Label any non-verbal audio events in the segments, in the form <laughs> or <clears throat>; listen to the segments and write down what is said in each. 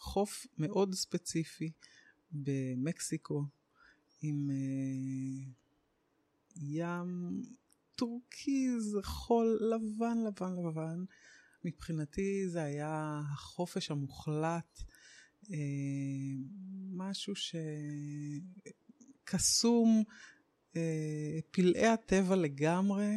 חוף מאוד ספציפי במקסיקו, עם אה, ים טורקיז, חול לבן, לבן, לבן. מבחינתי זה היה החופש המוחלט, אה, משהו שקסום, אה, פלאי הטבע לגמרי.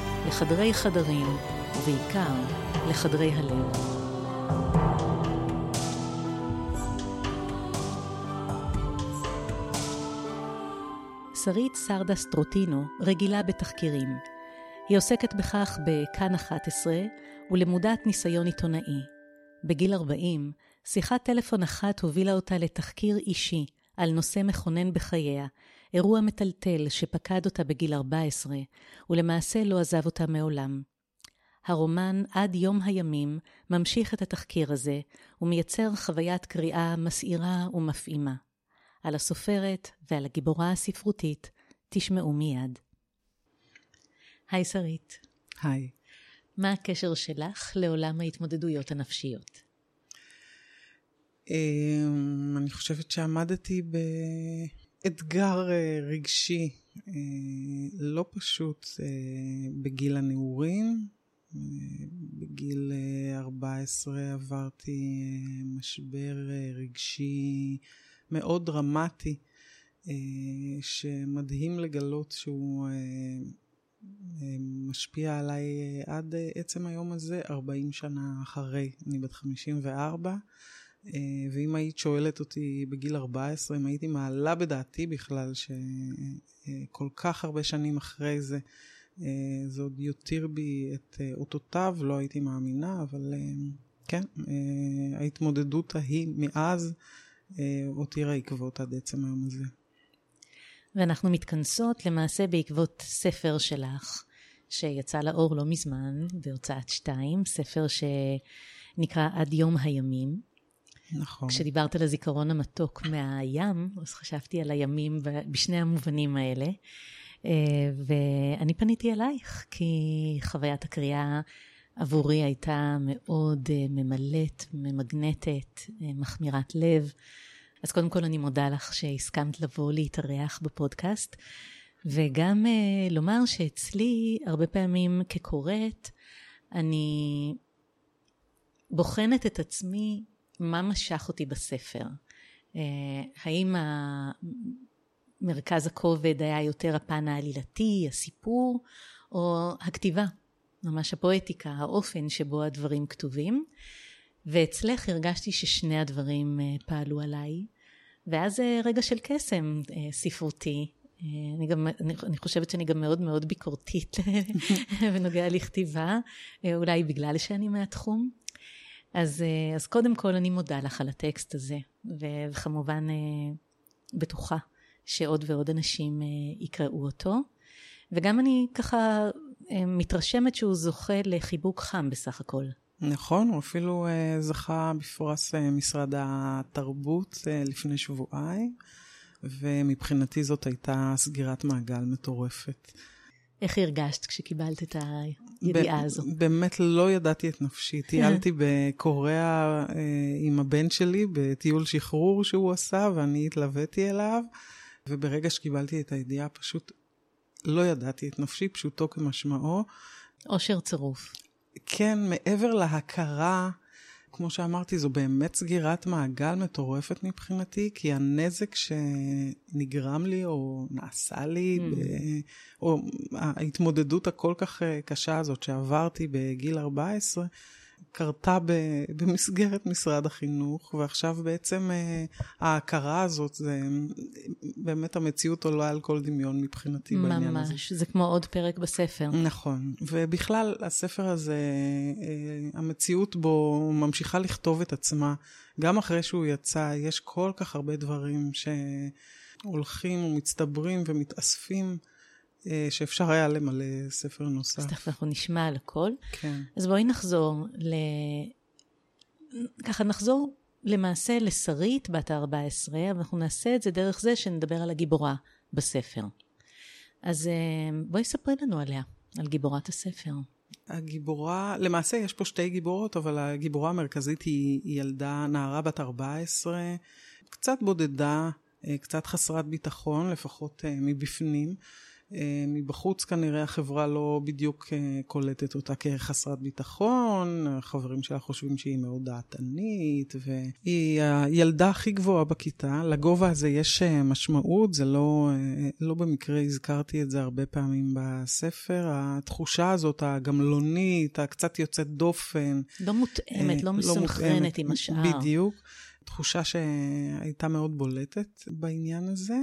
לחדרי חדרים, ובעיקר לחדרי הלב. שרית סרדה סטרוטינו רגילה בתחקירים. היא עוסקת בכך בכאן 11 ולמודת ניסיון עיתונאי. בגיל 40, שיחת טלפון אחת הובילה אותה לתחקיר אישי על נושא מכונן בחייה, אירוע מטלטל שפקד אותה בגיל 14, ולמעשה לא עזב אותה מעולם. הרומן עד יום הימים ממשיך את התחקיר הזה, ומייצר חוויית קריאה מסעירה ומפעימה. על הסופרת ועל הגיבורה הספרותית תשמעו מיד. היי שרית. היי. מה הקשר שלך לעולם ההתמודדויות הנפשיות? אמ, אני חושבת שעמדתי אה, רגשי אה, לא פשוט אה, בגיל הנעורים. בגיל 14 עברתי משבר רגשי מאוד דרמטי, שמדהים לגלות שהוא משפיע עליי עד עצם היום הזה, 40 שנה אחרי, אני בת 54. אה, ואם היית שואלת אותי בגיל 14, אם הייתי מעלה בדעתי בכלל שכל כך הרבה שנים אחרי זה, אה, זה עוד יותיר בי את אה, אותותיו, לא הייתי מאמינה, אבל כן, ההתמודדות ההיא מאז הותירה עקבות עד עצם היום הזה. ואנחנו מתכנסות למעשה בעקבות ספר שלך, שיצא לאור לא מזמן, בהוצאת שתיים, ספר שנקרא עד יום הימים. נכון. כשדיברת על הזיכרון המתוק מהים, אז חשבתי על הימים בשני המובנים האלה. אה, ואני פניתי אלייך, כי חוויית הקריאה עבורי הייתה מאוד אה, ממלאת, ממגנטת, אה, מחמירת לב. אז קודם כל אני מודה לך שהסכמת לבוא להתארח בפודקאסט, וגם לומר שאצלי, הרבה פעמים כקוראת, אני בוחנת את עצמי מה משך אותי בספר? אה, האם מרכז הכובד היה יותר הפן העלילתי, הסיפור, או הכתיבה, ממש הפואטיקה, האופן שבו הדברים כתובים. ואצלך הרגשתי ששני הדברים אה, פעלו עליי, ואז זה רגע של קסם אה, ספרותי. אני, גם, אני חושבת שאני גם מאוד מאוד ביקורתית <laughs> בנוגע לכתיבה, אולי בגלל שאני מהתחום. אז, אה, אז קודם כל אני מודה לך על הטקסט הזה, וכמובן אה, בטוחה שעוד ועוד אנשים אה, יקראו אותו. וגם אני ככה מתרשמת שהוא זוכה לחיבוק חם בסך הכל. נכון, הוא אפילו זכה בפרס משרד התרבות לפני שבועיים, ומבחינתי זאת הייתה סגירת מעגל מטורפת. איך הרגשת כשקיבלת את הידיעה הזו? באמת לא ידעתי את נפשי. <laughs> טיילתי בקוריאה אה, עם הבן שלי בטיול שחרור שהוא עשה, ואני התלוויתי אליו, וברגע שקיבלתי את הידיעה פשוט לא ידעתי את נפשי, פשוטו כמשמעו. אושר צרוף. כן, מעבר להכרה כמו שאמרתי, זו באמת סגירת מעגל מטורפת מבחינתי, כי הנזק שנגרם לי או נעשה לי, mm. ב, או ההתמודדות הכל כך אה, קשה הזאת שעברתי בגיל 14, קרתה <laughs> במסגרת משרד החינוך, ועכשיו בעצם אה, ההכרה הזאת, זה באמת המציאות עולה על כל דמיון מבחינתי ממש, בעניין הזה. ממש, זה כמו עוד פרק בספר. נכון, ובכלל הספר הזה, אה, המציאות בו ממשיכה לכתוב את עצמה. גם אחרי שהוא יצא, יש כל כך הרבה דברים שהולכים ומצטברים ומתאספים. אה, שאפשר היה למלא ספר נוסף. אז תכף אנחנו נשמע על הכל. כן. אז בואי נחזור ל... ככה נחזור למעשה לשרית בת ה-14, אבל אנחנו נעשה את זה דרך זה שנדבר על הגיבורה בספר. אז אה, בואי ספרי לנו עליה, על גיבורת הספר. הגיבורה, למעשה יש פה שתי גיבורות, אבל הגיבורה המרכזית היא, היא ילדה, נערה בת 14, קצת בודדה, אה, קצת חסרת ביטחון, לפחות מבפנים. אה, מבחוץ כנראה החברה לא בדיוק אה, קולטת אותה כחסרת ביטחון, החברים שלה חושבים שהיא מאוד דעתנית, והיא הילדה הכי גבוהה בכיתה. לגובה הזה יש אה, משמעות, זה לא, לא במקרה הזכרתי את זה הרבה פעמים בספר. התחושה הזאת, הגמלונית, הקצת יוצאת דופן. לא מותאמת, לא, לא מסונכרנת עם השאר. בדיוק. תחושה שהייתה מאוד בולטת בעניין הזה.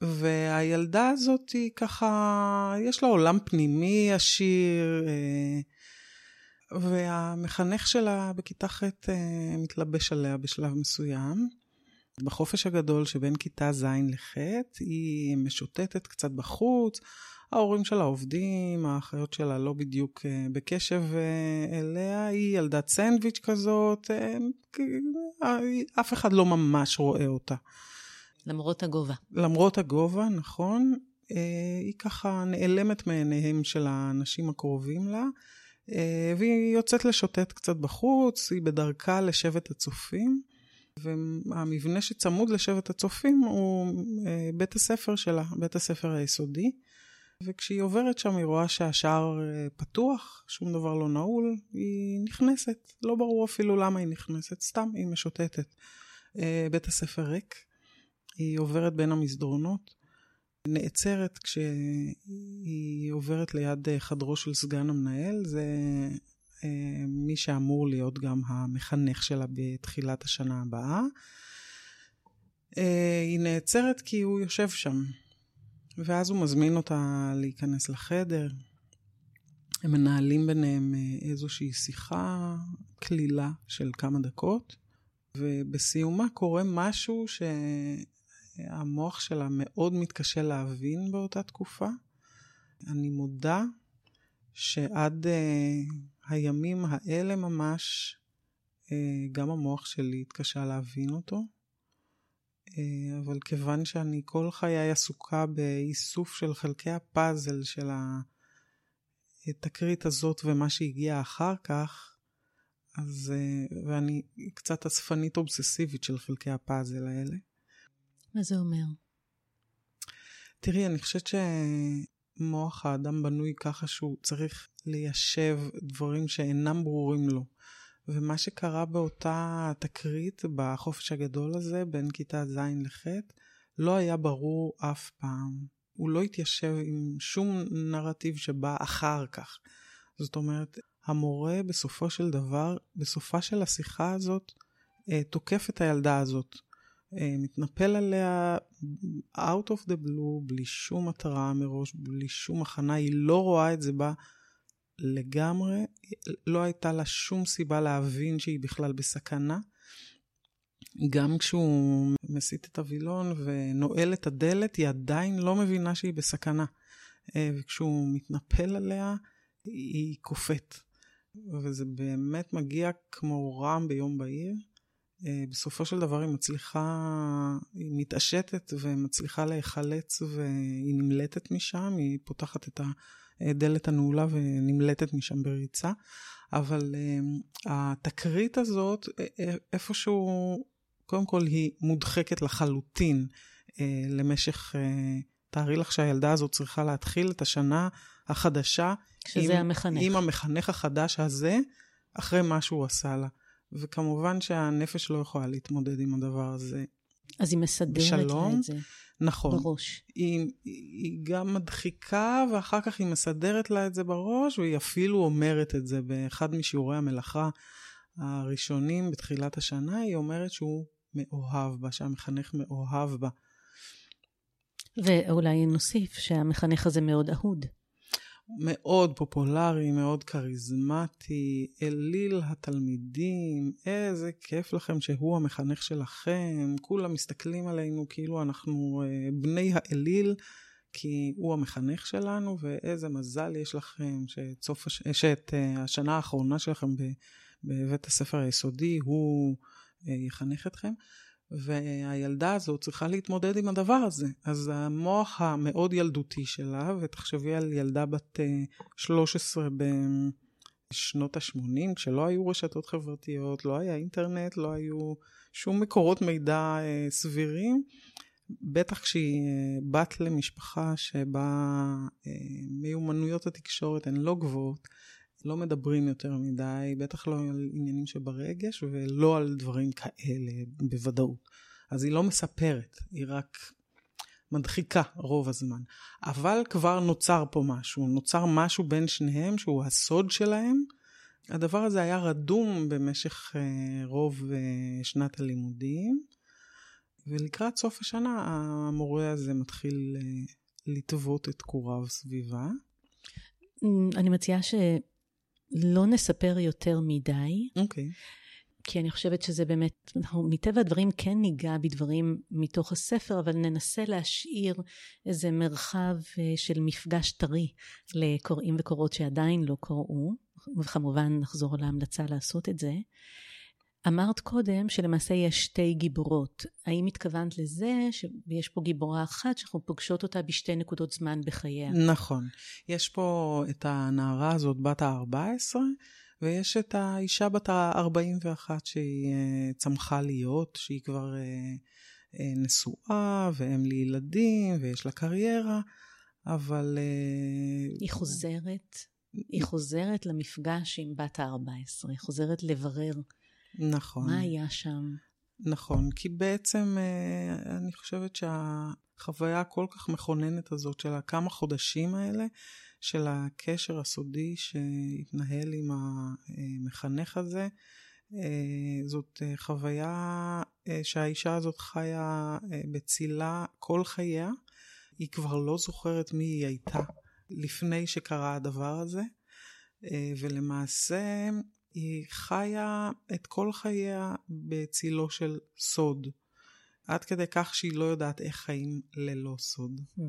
והילדה הזאת היא ככה, יש לה עולם פנימי עשיר, אה, והמחנך שלה בכיתה ח' אה, מתלבש עליה בשלב מסוים. בחופש הגדול שבין כיתה ז' לח' היא משוטטת קצת בחוץ, ההורים שלה עובדים, האחיות שלה לא בדיוק אה, בקשב אליה, היא ילדת סנדוויץ' כזאת, אף אחד לא ממש רואה אותה. למרות הגובה. למרות הגובה, נכון. אה, היא ככה נעלמת מעיניהם של האנשים הקרובים לה, אה, והיא יוצאת לשוטט קצת בחוץ, היא בדרכה לשבט הצופים, והמבנה שצמוד לשבט הצופים הוא אה, בית הספר שלה, בית הספר היסודי. וכשהיא עוברת שם היא רואה שהשער פתוח, שום דבר לא נעול, היא נכנסת. לא ברור אפילו למה היא נכנסת, סתם היא משוטטת. בית הספר ריק, היא עוברת בין המסדרונות, נעצרת כשהיא עוברת ליד חדרו של סגן המנהל, זה אה, מי שאמור להיות גם המחנך שלה בתחילת השנה הבאה. אה, היא נעצרת כי הוא יושב שם, ואז הוא מזמין אותה להיכנס לחדר. הם מנהלים ביניהם אה, איזושהי שיחה קלילה של כמה דקות, ובסיומה קורה משהו ש... המוח שלה מאוד מתקשה להבין באותה תקופה. אני מודה שעד uh, הימים האלה ממש, uh, גם המוח שלי התקשה להבין אותו. Uh, אבל כיוון שאני כל חיי עסוקה באיסוף של חלקי הפאזל של התקרית הזאת ומה שהגיע אחר כך, אז, ואני קצת אספנית אובססיבית של חלקי הפאזל האלה. מה זה אומר? תראי, אני חושבת שמוח האדם בנוי ככה שהוא צריך ליישב דברים שאינם ברורים לו. ומה שקרה באותה תקרית, בחופש הגדול הזה, בין כיתה ז' לח', לא היה ברור אף פעם. הוא לא התיישב עם שום נרטיב שבא אחר כך. זאת אומרת, המורה בסופו של דבר, בסופה של השיחה הזאת, אה, תוקף את הילדה הזאת. אה, מתנפל עליה out of the blue, בלי שום התראה מראש, בלי שום הכנה, היא לא רואה את זה בה לגמרי, לא הייתה לה שום סיבה להבין שהיא בכלל בסכנה. גם כשהוא מסיט את הווילון ונועל את הדלת, היא עדיין לא מבינה שהיא בסכנה. אה, וכשהוא מתנפל עליה, היא קופאת. וזה באמת מגיע כמו רעם ביום בהיר. אה, בסופו של דבר היא מצליחה, היא מתעשתת ומצליחה להיחלץ והיא נמלטת משם, היא פותחת את הדלת הנעולה ונמלטת משם בריצה. אבל uh, התקרית הזאת, אה, איפשהו, קודם כל היא מודחקת לחלוטין למשך, תארי לך שהילדה הזאת צריכה להתחיל את השנה החדשה. שזה עם, המחנך. עם המחנך החדש הזה, אחרי מה שהוא עשה לה. וכמובן שהנפש לא יכולה להתמודד עם הדבר הזה. אז היא מסדרת בשלום. לה את זה נכון. בראש. היא, היא גם מדחיקה, ואחר כך היא מסדרת לה את זה בראש, והיא אפילו אומרת את זה באחד משיעורי המלאכה הראשונים בתחילת השנה, היא אומרת שהוא מאוהב בה, שהמחנך מאוהב בה. ואולי נוסיף שהמחנך הזה מאוד אהוד. מאוד פופולרי, מאוד כריזמטי, אליל התלמידים, איזה כיף לכם שהוא המחנך שלכם, כולם מסתכלים עלינו כאילו אנחנו אה, בני האליל, כי הוא המחנך שלנו, ואיזה מזל יש לכם שאת, סוף הש... שאת אה, השנה האחרונה שלכם בבית הספר היסודי, הוא אה, יחנך אתכם. והילדה הזאת צריכה להתמודד עם הדבר הזה. אז המוח המאוד ילדותי שלה, ותחשבי על ילדה בת 13 בשנות ה-80, כשלא היו רשתות חברתיות, לא היה אינטרנט, לא היו שום מקורות מידע סבירים. בטח כשהיא בת למשפחה שבה מיומנויות התקשורת הן לא גבוהות, לא מדברים יותר מדי, בטח לא על עניינים שברגש ולא על דברים כאלה בוודאות. אז היא לא מספרת, היא רק מדחיקה רוב הזמן. אבל כבר נוצר פה משהו, נוצר משהו בין שניהם שהוא הסוד שלהם. הדבר הזה היה רדום במשך רוב שנת הלימודים, ולקראת סוף השנה המורה הזה מתחיל לטוות את קוריו סביבה. אני מציעה ש... לא נספר יותר מדי. אוקיי. Okay. כי אני חושבת שזה באמת, אנחנו מטבע הדברים כן ניגע בדברים מתוך הספר, אבל ננסה להשאיר איזה מרחב של מפגש טרי לקוראים וקוראות שעדיין לא קראו, וכמובן נחזור להמלצה לעשות את זה. אמרת קודם שלמעשה יש שתי גיבורות. האם התכוונת לזה שיש פה גיבורה אחת שאנחנו פוגשות אותה בשתי נקודות זמן בחייה? נכון. יש פה את הנערה הזאת בת ה-14, ויש את האישה בת ה-41 שהיא uh, צמחה להיות, שהיא כבר uh, uh, נשואה ואם לילדים ויש לה קריירה, אבל... היא חוזרת, היא חוזרת למפגש עם בת ה-14, היא חוזרת לברר. נכון. מה היה שם? נכון, כי בעצם אה, אני חושבת שהחוויה הכל כך מכוננת הזאת של הכמה חודשים האלה, של הקשר הסודי שהתנהל עם המחנך הזה, אה, זאת אה, חוויה שהאישה הזאת חיה בצילה כל חייה. היא כבר לא זוכרת מי היא הייתה לפני שקרה הדבר הזה, ולמעשה היא חיה את כל חייה בצילו של סוד. עד כדי כך שהיא לא יודעת איך חיים ללא סוד. Mm.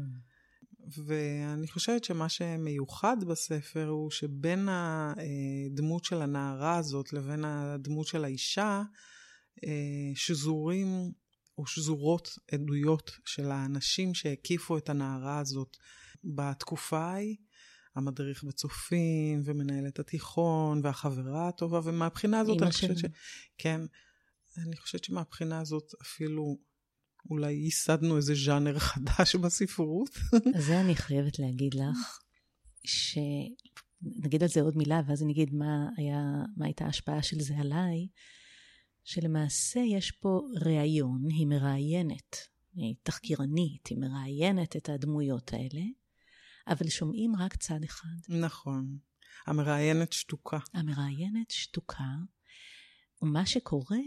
ואני חושבת שמה שמיוחד בספר הוא שבין הדמות של הנערה הזאת לבין הדמות של האישה, שזורים או שזורות עדויות של האנשים שהקיפו את הנערה הזאת בתקופה ההיא. המדריך בצופים, ומנהלת התיכון, והחברה הטובה, ומהבחינה הזאת אני חושבת ש... כן, אני חושבת שמהבחינה הזאת אפילו אולי ייסדנו איזה ז'אנר חדש בספרות. <laughs> זה אני חייבת להגיד לך, ש... נגיד על זה עוד מילה, ואז אני אגיד מה, היה, מה הייתה ההשפעה של זה עליי, שלמעשה יש פה ראיון, היא מראיינת, היא תחקירנית, היא מראיינת את הדמויות האלה, אבל שומעים רק צד אחד. נכון. המראיינת שתוקה. המראיינת שתוקה, ומה שקורה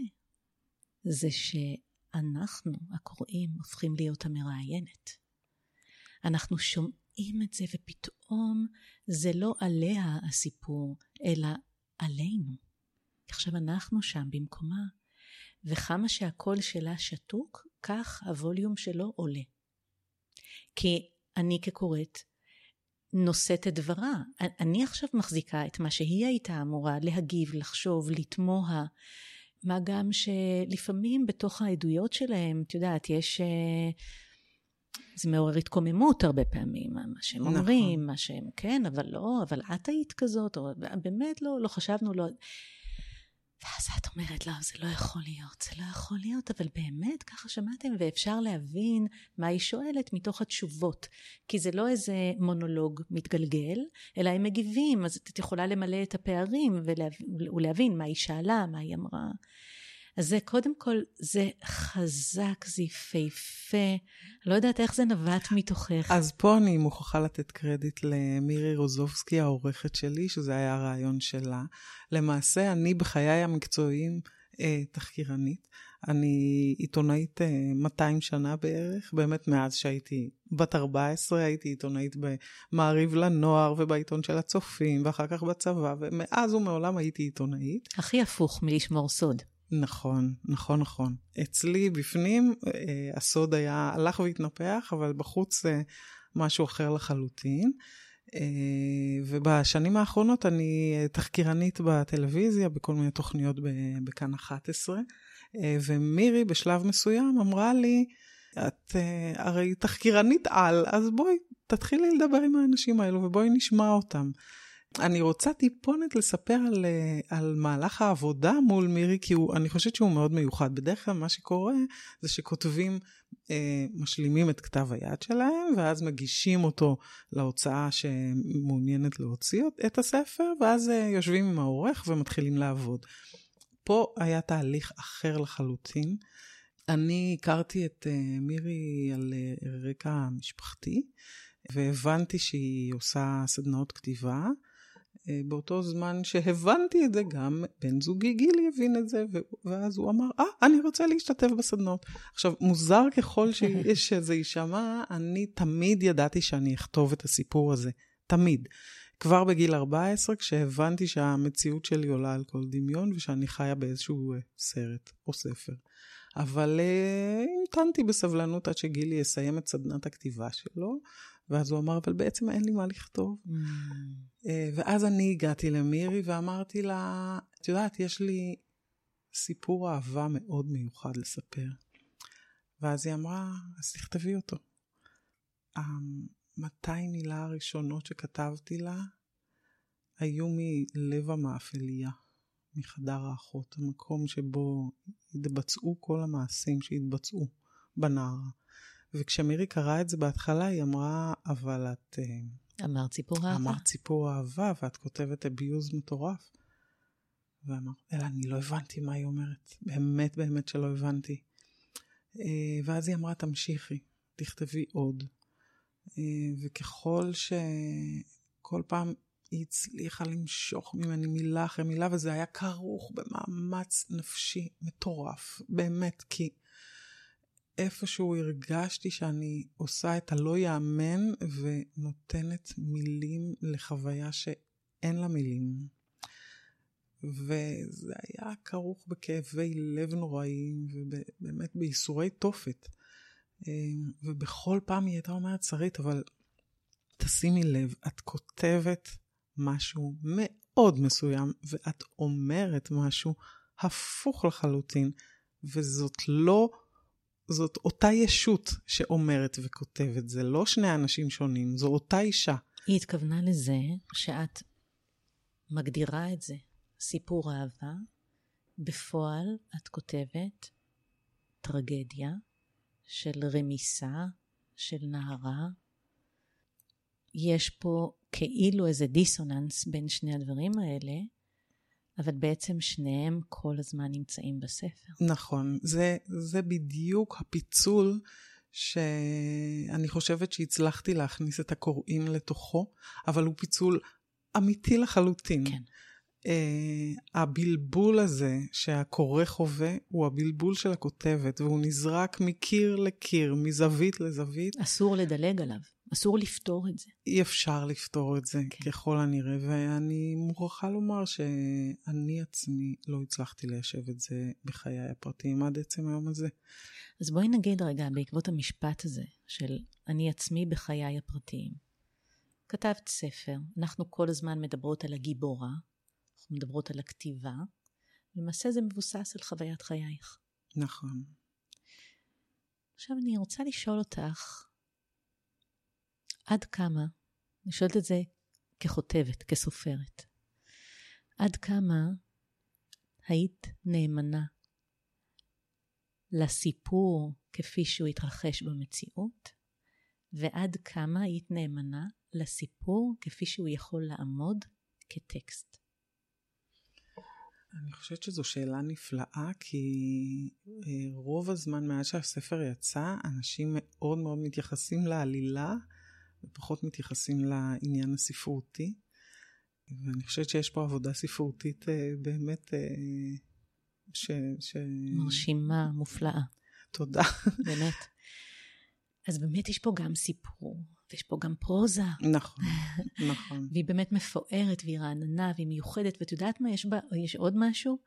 זה שאנחנו, הקוראים, הופכים להיות המראיינת. אנחנו שומעים את זה ופתאום זה לא עליה הסיפור, אלא עלינו. עכשיו אנחנו שם במקומה, וכמה שהקול שלה שתוק, כך הווליום שלו עולה. כי אני כקוראת נושאת את דברה. אני עכשיו מחזיקה את מה שהיא הייתה אמורה להגיב, לחשוב, לתמוה. מה גם שלפעמים בתוך העדויות שלהם, את יודעת, יש... אה, זה מעורר התקוממות הרבה פעמים, מה שהם נכון. אומרים, מה שהם, כן, אבל לא, אבל את היית כזאת, או באמת לא, לא חשבנו, לא... ואז את אומרת, לא, זה לא יכול להיות, זה לא יכול להיות, אבל באמת ככה שמעתם, ואפשר להבין מה היא שואלת מתוך התשובות. כי זה לא איזה מונולוג מתגלגל, אלא הם מגיבים, אז את יכולה למלא את הפערים ולהבין מה היא שאלה, מה היא אמרה. אז זה קודם כל, זה חזק, זה יפהפה. לא יודעת איך זה נבט מתוכך. אז פה אני מוכרחה לתת קרדיט למירי רוזובסקי, העורכת שלי, שזה היה הרעיון שלה. למעשה, אני בחיי המקצועיים אה, תחקירנית. אני עיתונאית 200 אה, שנה בערך, באמת מאז שהייתי בת 14, הייתי עיתונאית במעריב לנוער ובעיתון של הצופים, ואחר כך בצבא, ומאז ומעולם הייתי עיתונאית. הכי הפוך מלשמור סוד. נכון, נכון, נכון. אצלי בפנים אה, הסוד היה, הלך והתנפח, אבל בחוץ אה, משהו אחר לחלוטין. ובשנים האחרונות אני תחקירנית בטלוויזיה, בכל מיני תוכניות בכאן 11. אה, ומירי בשלב מסוים אמרה לי, את אה, הרי תחקירנית על, אז בואי תתחילי לדבר עם האנשים האלו ובואי נשמע אותם. אני רוצה טיפונת לספר על, אה, על מהלך העבודה מול מירי, כי הוא, אני חושבת שהוא מאוד מיוחד. בדרך כלל מה שקורה זה שכותבים, אה, משלימים את כתב היד שלהם, ואז מגישים אותו להוצאה שמעוניינת להוציא את הספר, ואז אה, יושבים עם העורך ומתחילים לעבוד. פה היה תהליך אחר לחלוטין. אני הכרתי את uh, מירי על uh, רקע משפחתי, והבנתי שהיא עושה סדנאות כתיבה. Uh, באותו זמן שהבנתי את זה, גם בן זוגי גילי הבין את זה, ואז הוא אמר, אה, ah, אני רוצה להשתתף בסדנאות. עכשיו, מוזר ככל שזה יישמע, אני תמיד ידעתי שאני אכתוב את הסיפור הזה. תמיד. כבר בגיל 14, כשהבנתי שהמציאות שלי עולה על כל דמיון ושאני חיה באיזשהו אה, סרט או ספר. אבל uh, המתנתי בסבלנות עד שגילי יסיים את סדנת הכתיבה שלו, ואז הוא אמר, אבל בעצם אין לי מה לכתוב. Mm. Uh, ואז אני הגעתי למירי ואמרתי לה, את יודעת, יש לי סיפור אהבה מאוד מיוחד לספר. ואז היא אמרה, אז תכתבי אותו. Um, 200 מילה הראשונות שכתבתי לה היו מלב המאפליה, מחדר האחות, המקום שבו התבצעו כל המעשים שהתבצעו בנער. וכשמירי קראה את זה בהתחלה, היא אמרה, אבל את... אה, אמרת סיפור אהבה. אמרת סיפור אהבה, ואת כותבת אביוז מטורף. ואמרת, אלא אני לא הבנתי מה היא אומרת. באמת, באמת שלא הבנתי. אה, ואז היא אמרה, תמשיכי, תכתבי עוד. אה, וככל שכל פעם היא הצליחה למשוך ממני מילה אחרי מילה, וזה היה כרוך במאמץ נפשי מטורף, באמת, כי איפשהו הרגשתי שאני עושה את הלא יאמן ונותנת מילים לחוויה שאין לה מילים. וזה היה כרוך בכאבי לב נוראיים ובאמת בייסורי תופת. אמ, ובכל פעם היא הייתה אומרת, שרית, אבל תשימי לב, את כותבת משהו מאוד מסוים, ואת אומרת משהו הפוך לחלוטין, וזאת לא, זאת אותה ישות שאומרת וכותבת, זה לא שני אנשים שונים, זו אותה אישה. היא התכוונה לזה שאת מגדירה את זה, סיפור אהבה, בפועל את כותבת טרגדיה, של רמיסה, של נערה. יש פה כאילו איזה דיסוננס בין שני הדברים האלה, אבל בעצם שניהם כל הזמן נמצאים בספר. נכון, זה, זה בדיוק הפיצול שאני חושבת שהצלחתי להכניס את הקוראים לתוכו, אבל הוא פיצול אמיתי לחלוטין. כן. Uh, הבלבול הזה שהקורא חווה הוא הבלבול של הכותבת, והוא נזרק מקיר לקיר, מזווית לזווית. אסור לדלג עליו, אסור לפתור את זה. אי אפשר לפתור את זה, כן. ככל הנראה, ואני מוכרחה לומר שאני עצמי לא הצלחתי ליישב את זה בחיי הפרטיים עד עצם היום הזה. אז בואי נגיד רגע, בעקבות המשפט הזה, של אני עצמי בחיי הפרטיים. כתבת ספר, אנחנו כל הזמן מדברות על הגיבורה, אנחנו מדברות על הכתיבה, למעשה זה מבוסס על חוויית חייך. נכון. עכשיו אני רוצה לשאול אותך, עד כמה, אני שואלת את זה ככותבת, כסופרת, עד כמה היית נאמנה לסיפור כפי שהוא התרחש במציאות, ועד כמה היית נאמנה לסיפור כפי שהוא יכול לעמוד כטקסט. אני חושבת שזו שאלה נפלאה, כי אה, רוב הזמן מאז שהספר יצא, אנשים מאוד מאוד מתייחסים לעלילה, ופחות מתייחסים לעניין הספרותי. ואני חושבת שיש פה עבודה ספרותית אה, באמת ש... ש... מרשימה, מופלאה. תודה. באמת. אז באמת יש פה גם סיפור, ויש פה גם פרוזה. נכון, נכון. והיא באמת מפוארת, והיא רעננה, והיא מיוחדת, ואת יודעת מה, יש בה, יש עוד משהו?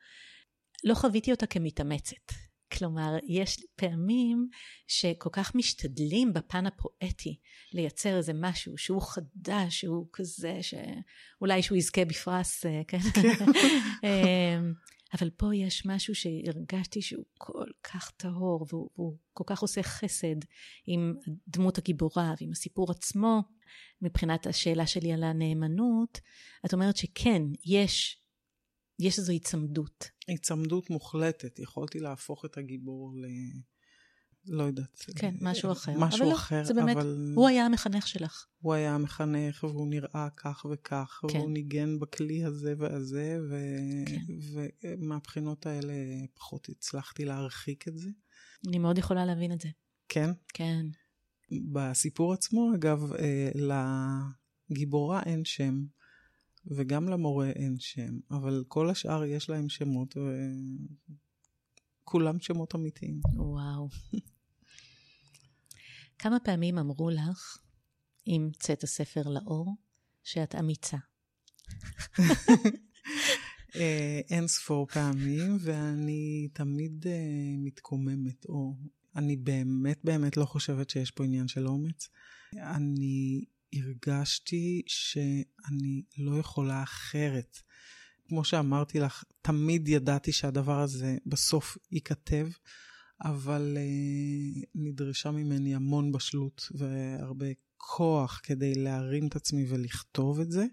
לא חוויתי אותה כמתאמצת. כלומר, יש פעמים שכל כך משתדלים בפן הפואטי לייצר איזה משהו שהוא חדש, שהוא כזה, שאולי שהוא יזכה בפרס, אה, כן? כן. <laughs> אמ, אבל פה יש משהו שהרגשתי שהוא כל כך טהור, והוא, והוא כל כך עושה חסד עם דמות הגיבורה ועם הסיפור עצמו. מבחינת השאלה שלי על הנאמנות, את אומרת שכן, יש, יש איזו היצמדות. היצמדות מוחלטת. יכולתי להפוך את הגיבור ל... לא יודעת. כן, משהו אחר. משהו אבל אחר, לא, זה באמת, אבל... הוא היה המחנך שלך. הוא היה המחנך, והוא נראה כך וכך, כן. והוא ניגן בכלי הזה והזה, ו... כן. ומהבחינות האלה פחות הצלחתי להרחיק את זה. אני מאוד יכולה להבין את זה. כן? כן. בסיפור עצמו, אגב, אה, לגיבורה אין שם, וגם למורה אין שם, אבל כל השאר יש להם שמות, וכולם שמות אמיתיים. וואו. כמה פעמים אמרו לך, עם צאת הספר לאור, שאת אמיצה? <laughs> אה, אין ספור פעמים, ואני תמיד uh, מתקוממת, או אני באמת באמת לא חושבת שיש פה עניין של אומץ. אני הרגשתי שאני לא יכולה אחרת. כמו שאמרתי לך, תמיד ידעתי שהדבר הזה בסוף ייכתב. אבל uh, נדרשה ממני המון בשלות והרבה כוח כדי להרים את עצמי ולכתוב את זה.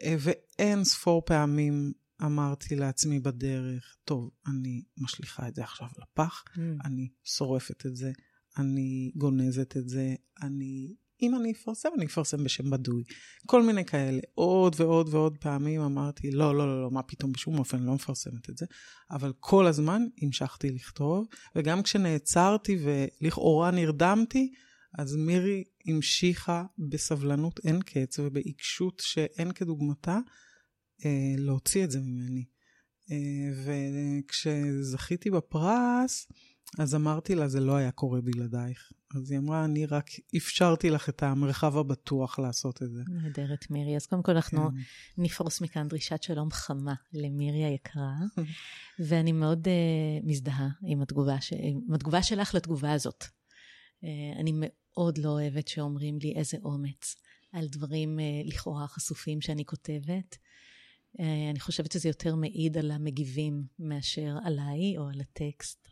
Uh, ואין ספור פעמים אמרתי לעצמי בדרך, טוב, אני משליכה את זה עכשיו לפח, mm. אני שורפת את זה, אני גונזת את זה, אני אם אני אפרסם, אני אפרסם בשם בדוי. כל מיני כאלה. עוד ועוד ועוד פעמים אמרתי, לא, לא, לא, לא, מה פתאום, בשום אופן לא מפרסמת את זה. אבל כל הזמן המשכתי לכתוב, וגם כשנעצרתי ולכאורה נרדמתי, אז מירי המשיכה בסבלנות אין קץ ובעיקשות שאין כדוגמתה אה, להוציא את זה ממני. אה, וכשזכיתי בפרס, אז אמרתי לה, זה לא היה קורה בלעדייך. אז היא אמרה, אני רק אפשרתי לך את המרחב הבטוח לעשות את זה. נהדרת, מירי. אז קודם כל אנחנו כן. נפרוס מכאן דרישת שלום חמה למירי היקרה, <laughs> ואני מאוד uh, מזדהה עם התגובה, ש... עם התגובה שלך לתגובה הזאת. Uh, אני מאוד לא אוהבת שאומרים לי איזה אומץ על דברים uh, לכאורה חשופים שאני כותבת. Uh, אני חושבת שזה יותר מעיד על המגיבים מאשר עליי או על הטקסט,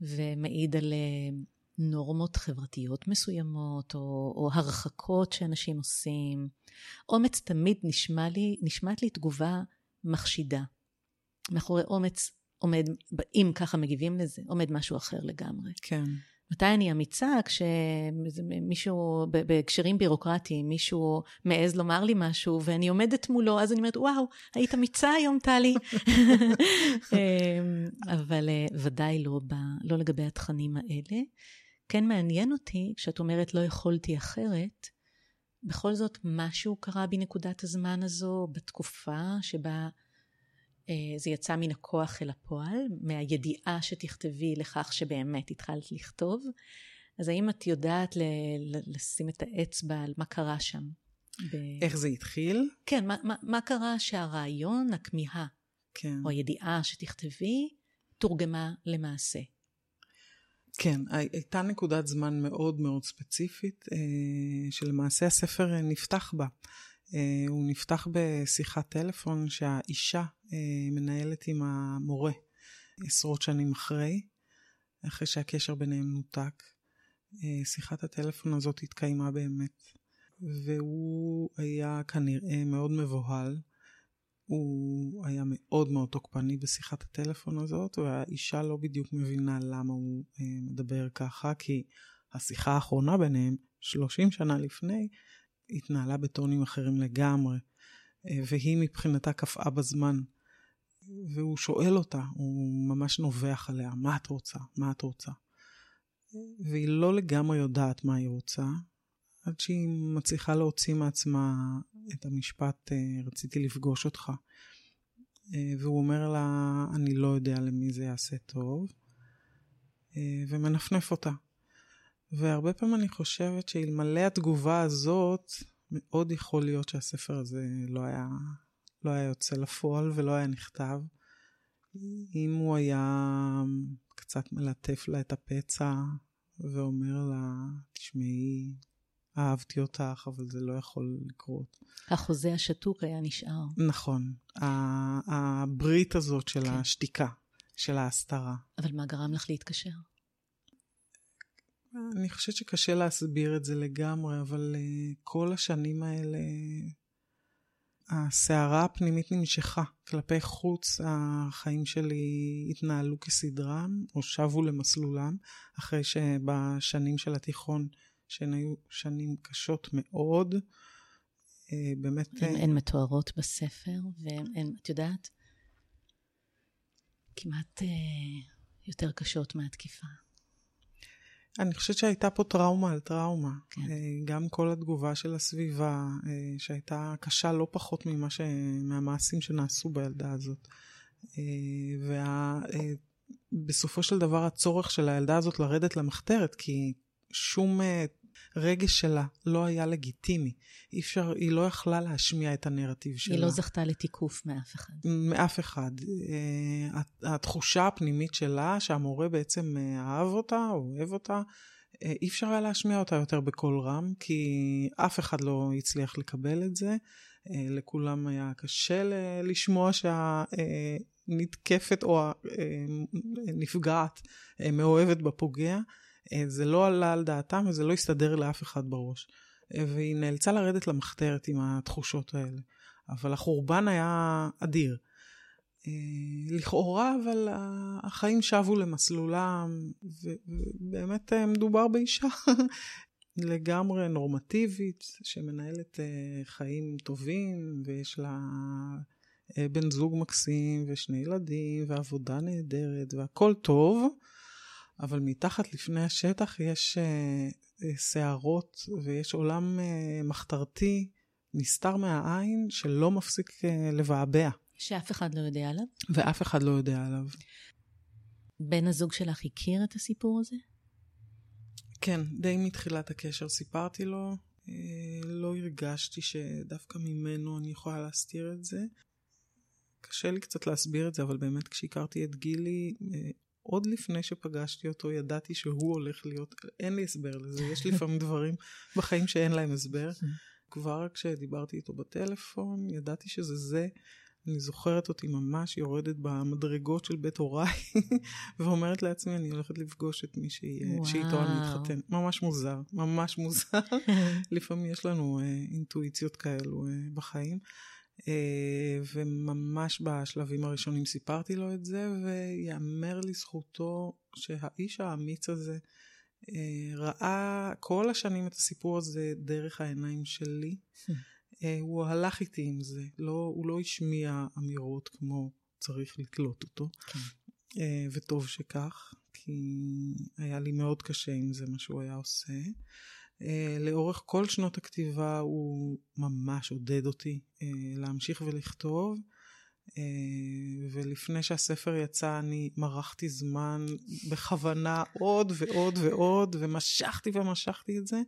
ומעיד על... Uh, נורמות חברתיות מסוימות, או, או הרחקות שאנשים עושים. אומץ תמיד נשמע לי, נשמעת לי תגובה מחשידה. מאחורי אומץ עומד, אם ככה מגיבים לזה, עומד משהו אחר לגמרי. כן. מתי אני אמיצה? כשמישהו, בהקשרים בירוקרטיים, מישהו מעז לומר לי משהו ואני עומדת מולו, אז אני אומרת, וואו, היית אמיצה היום, טלי. <laughs> אמ, אבל אה, ודאי לא, ב, לא לגבי התכנים האלה. כן מעניין אותי, כשאת אומרת לא יכולתי אחרת, בכל זאת משהו קרה בנקודת הזמן הזו, בתקופה שבה זה יצא מן הכוח אל הפועל, מהידיעה שתכתבי לכך שבאמת התחלת לכתוב. אז האם את יודעת ל- לשים את האצבע על מה קרה שם? ב... איך זה התחיל? כן, מה, מה, מה קרה שהרעיון, הכמיהה, כן. או הידיעה שתכתבי, תורגמה למעשה? כן, הייתה נקודת זמן מאוד מאוד ספציפית, אה, שלמעשה הספר אה, נפתח בה. אה, הוא נפתח בשיחת טלפון שהאישה מנהלת עם המורה עשרות שנים אחרי, אחרי שהקשר ביניהם נותק. שיחת הטלפון הזאת התקיימה באמת, והוא היה כנראה מאוד מבוהל הוא היה מאוד מאוד תוקפני בשיחת הטלפון הזאת, והאישה לא בדיוק מבינה למה הוא אה, מדבר ככה, כי השיחה האחרונה ביניהם, 30 שנה לפני, התנהלה בטונים אחרים לגמרי, אה, והיא מבחינתה קפאה בזמן. והוא שואל אותה, הוא ממש נובח עליה, מה את רוצה? מה את רוצה? והיא לא לגמרי יודעת מה היא רוצה, עד שהיא מצליחה להוציא מעצמה את המשפט, אה, רציתי לפגוש אותך. אה, והוא אומר לה, אני לא יודע למי זה יעשה טוב, ומנפנף אותה. והרבה פעמים אני חושבת שאלמלא התגובה הזאת, מאוד יכול להיות שהספר הזה לא היה, לא היה יוצא לפועל ולא היה נכתב. אם הוא היה קצת מלטף לה את הפצע ואומר לה, תשמעי, אהבתי אותך, אבל זה לא יכול לקרות. החוזה השתוק היה נשאר. נכון. הברית הזאת של כן. השתיקה, של ההסתרה. אבל מה גרם לך להתקשר? אני חושבת שקשה להסביר את זה לגמרי, אבל uh, כל השנים האלה, הסערה הפנימית נמשכה. כלפי חוץ, החיים שלי התנהלו כסדרם, או שבו למסלולם, אחרי שבשנים של התיכון, שהן היו שנים קשות מאוד, uh, באמת... הן, uh, הן מתוארות בספר, והן, את יודעת, כמעט uh, יותר קשות מהתקיפה. אני חושבת שהייתה פה טראומה על טראומה. כן. אה, גם כל התגובה של הסביבה, אה, שהייתה קשה לא פחות ממה ש... מהמעשים שנעשו בילדה הזאת. ובסופו וה... של דבר הצורך של הילדה הזאת לרדת למחתרת, כי שום הרגש שלה לא היה לגיטימי. אי אפשר, היא לא יכלה להשמיע את הנרטיב שלה. היא לא זכתה לתיקוף מאף אחד. מאף אחד. אה, התחושה הפנימית שלה, שהמורה בעצם אה, אהב אותה, אוהב אותה, אה, אי אפשר היה להשמיע אותה יותר בקול רם, כי אף אחד לא הצליח לקבל את זה. לכולם היה קשה לשמוע שהנתקפת או הנפגעת מאוהבת בפוגע. אה, זה לא עלה על דעתם וזה לא הסתדר לאף אחד בראש. אה, והיא נאלצה לרדת למחתרת עם התחושות האלה. אבל החורבן היה אדיר. אה, לכאורה, אבל החיים שבו למסלולם, ובאמת מדובר באישה <laughs> לגמרי נורמטיבית, שמנהלת חיים טובים, ויש לה בן זוג מקסים, ושני ילדים, ועבודה נהדרת, והכל טוב. אבל מתחת לפני השטח יש סערות uh, uh, ויש עולם uh, מחתרתי נסתר מהעין שלא מפסיק לבעבע. שאף אחד לא יודע עליו? ואף אחד לא יודע עליו. בן הזוג שלך הכיר את הסיפור הזה? כן, די מתחילת הקשר סיפרתי לו. לא הרגשתי שדווקא ממנו אני יכולה להסתיר את זה. קשה לי קצת להסביר את זה, אבל באמת כשהכרתי את גילי, עוד לפני שפגשתי אותו ידעתי שהוא הולך להיות, אין לי הסבר לזה, יש לפעמים <laughs> דברים בחיים שאין להם הסבר. כבר כשדיברתי איתו בטלפון, ידעתי שזה זה. אני זוכרת אותי ממש יורדת במדרגות של בית הוריי, <laughs> ואומרת לעצמי, אני הולכת לפגוש את מי שאיתו אני מתחתן. ממש מוזר, ממש מוזר. <laughs> לפעמים יש לנו uh, אינטואיציות כאלו uh, בחיים. אה, וממש בשלבים הראשונים סיפרתי לו את זה, ויאמר לזכותו שהאיש האמיץ הזה אה, ראה כל השנים את הסיפור הזה דרך העיניים שלי. <laughs> אה, הוא הלך איתי עם זה, לא, הוא לא השמיע אמירות כמו צריך לתלות אותו, כן. וטוב שכך, כי היה לי מאוד קשה עם זה מה שהוא היה עושה. Uh, לאורך כל שנות הכתיבה הוא ממש עודד אותי uh, להמשיך ולכתוב. Uh, ולפני שהספר יצא אני מרחתי זמן בכוונה עוד ועוד ועוד ומשכתי ומשכתי את זה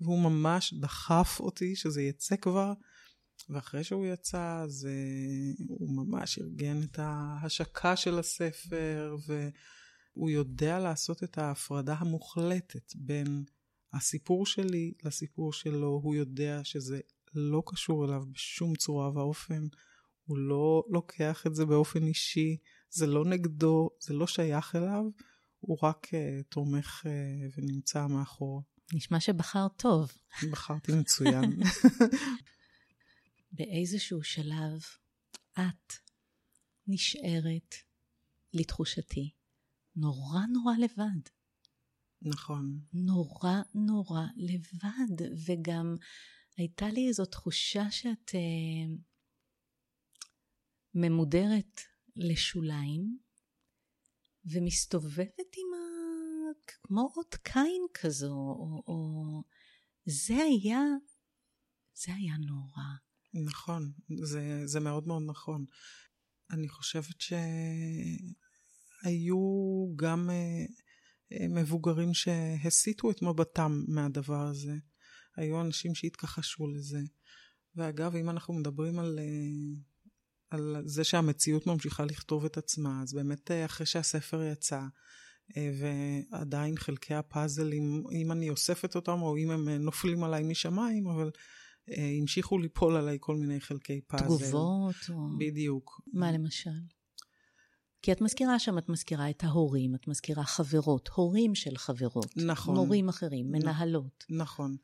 והוא ממש דחף אותי שזה יצא כבר ואחרי שהוא יצא אז הוא ממש ארגן את ההשקה של הספר והוא יודע לעשות את ההפרדה המוחלטת בין הסיפור שלי לסיפור שלו, הוא יודע שזה לא קשור אליו בשום צורה ואופן, הוא לא לוקח את זה באופן אישי, זה לא נגדו, זה לא שייך אליו, הוא רק uh, תומך uh, ונמצא מאחור. נשמע שבחר טוב. בחרתי מצוין. <laughs> באיזשהו שלב את נשארת, לתחושתי, נורא נורא לבד. נכון. נורא נורא לבד, וגם הייתה לי איזו תחושה שאת uh, ממודרת לשוליים, ומסתובבת עם ה... כמו אות קין כזו, או, או... זה היה, זה היה נורא. נכון, זה, זה מאוד מאוד נכון. אני חושבת שהיו גם אה, מבוגרים שהסיטו את מבטם מהדבר הזה. היו אנשים שהתכחשו לזה. ואגב, אם אנחנו מדברים על, אה, על זה שהמציאות ממשיכה לכתוב את עצמה, אז באמת אחרי שהספר יצא, ועדיין חלקי הפאזלים, אם אני אוספת אותם או אם הם נופלים עליי משמיים, אבל אה, המשיכו ליפול עליי כל מיני חלקי פאזל. תגובות? או... בדיוק. מה למשל? כי את מזכירה שם, את מזכירה את ההורים, את מזכירה חברות, הורים של חברות. נכון. מורים אחרים, מנהלות. נכון.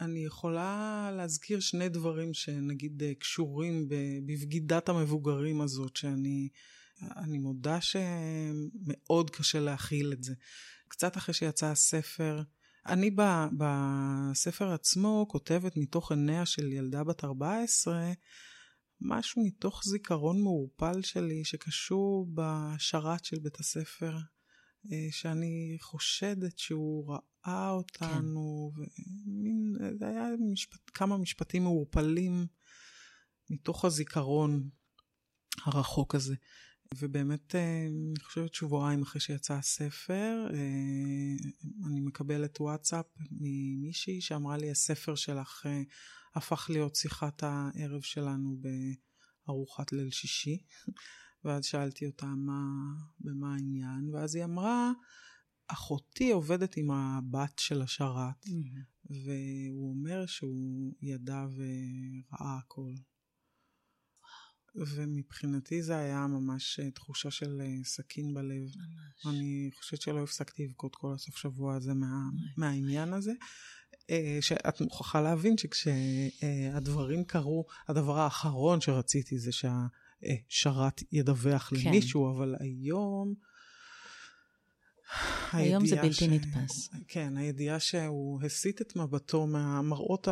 אני יכולה להזכיר שני דברים שנגיד אה, קשורים בבגידת המבוגרים הזאת, שאני אני מודה שמאוד קשה להכיל את זה. קצת אחרי שיצא הספר, אני ב, בספר עצמו כותבת מתוך עיניה של ילדה בת 14, משהו מתוך זיכרון מעורפל שלי שקשור בשרת של בית הספר, אה, שאני חושדת שהוא ראה אותנו, כן. ומין, זה היה משפט, כמה משפטים מעורפלים מתוך הזיכרון הרחוק הזה. ובאמת, אה, אני חושבת שבועיים אחרי שיצא הספר, אה, אני מקבלת וואטסאפ ממישהי שאמרה לי, הספר שלך אה, הפך להיות שיחת הערב שלנו בארוחת ליל שישי. <laughs> ואז שאלתי אותה מה, במה העניין, ואז היא אמרה, אחותי עובדת עם הבת של השרת, mm-hmm. והוא אומר שהוא ידע וראה הכל. ומבחינתי זה היה ממש אה, תחושה של אה, סכין בלב. ממש. אני חושבת שלא הפסקתי לבכות כל הסוף שבוע הזה מה, מהעניין הזה. אה, שאת מוכרחה להבין שכשהדברים קרו, הדבר האחרון שרציתי זה שהשרת ידווח כן. למישהו, אבל היום... היום זה בלתי ש... נתפס. כן, הידיעה שהוא הסיט את מבטו מהמראות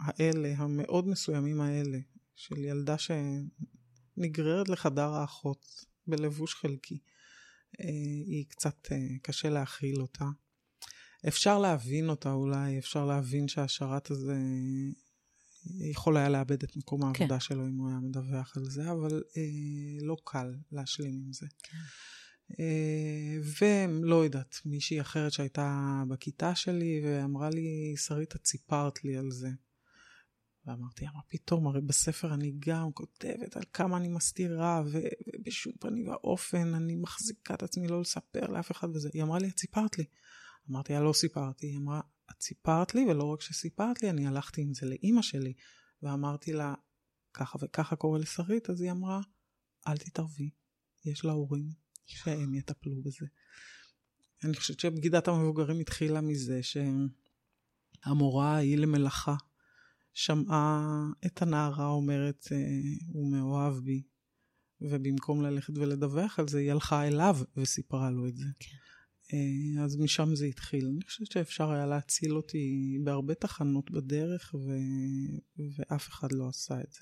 האלה, המאוד מסוימים האלה, של ילדה שנגררת לחדר האחות בלבוש חלקי. אה, היא קצת אה, קשה להכיל אותה. אפשר להבין אותה אולי, אפשר להבין שהשרת הזה יכול היה לאבד את מקום כן. העבודה כן. שלו אם הוא היה מדווח על זה, אבל אה, לא קל להשלים עם זה. כן. אה, ולא יודעת, מישהי אחרת שהייתה בכיתה שלי ואמרה לי, שרית, את סיפרת לי על זה. ואמרתי, מה פתאום, הרי בספר אני גם כותבת על כמה אני מסתירה, ובשום פנים ואופן אני מחזיקה את עצמי לא לספר לאף אחד וזה. היא אמרה לי, את סיפרת לי. אמרתי לה, לא סיפרתי. היא אמרה, את סיפרת לי, ולא רק שסיפרת לי, אני הלכתי עם זה לאימא שלי, ואמרתי לה, ככה וככה קורה לשרית, אז היא אמרה, אל תתערבי, יש לה הורים שהם יטפלו בזה. אני חושבת שבגידת המבוגרים התחילה מזה שהמורה היא למלאכה שמעה את הנערה אומרת, אה, הוא מאוהב בי, ובמקום ללכת ולדווח על זה, היא הלכה אליו וסיפרה לו את זה. כן. אה, אז משם זה התחיל. אני חושבת שאפשר היה להציל אותי בהרבה תחנות בדרך, ו... ואף אחד לא עשה את זה.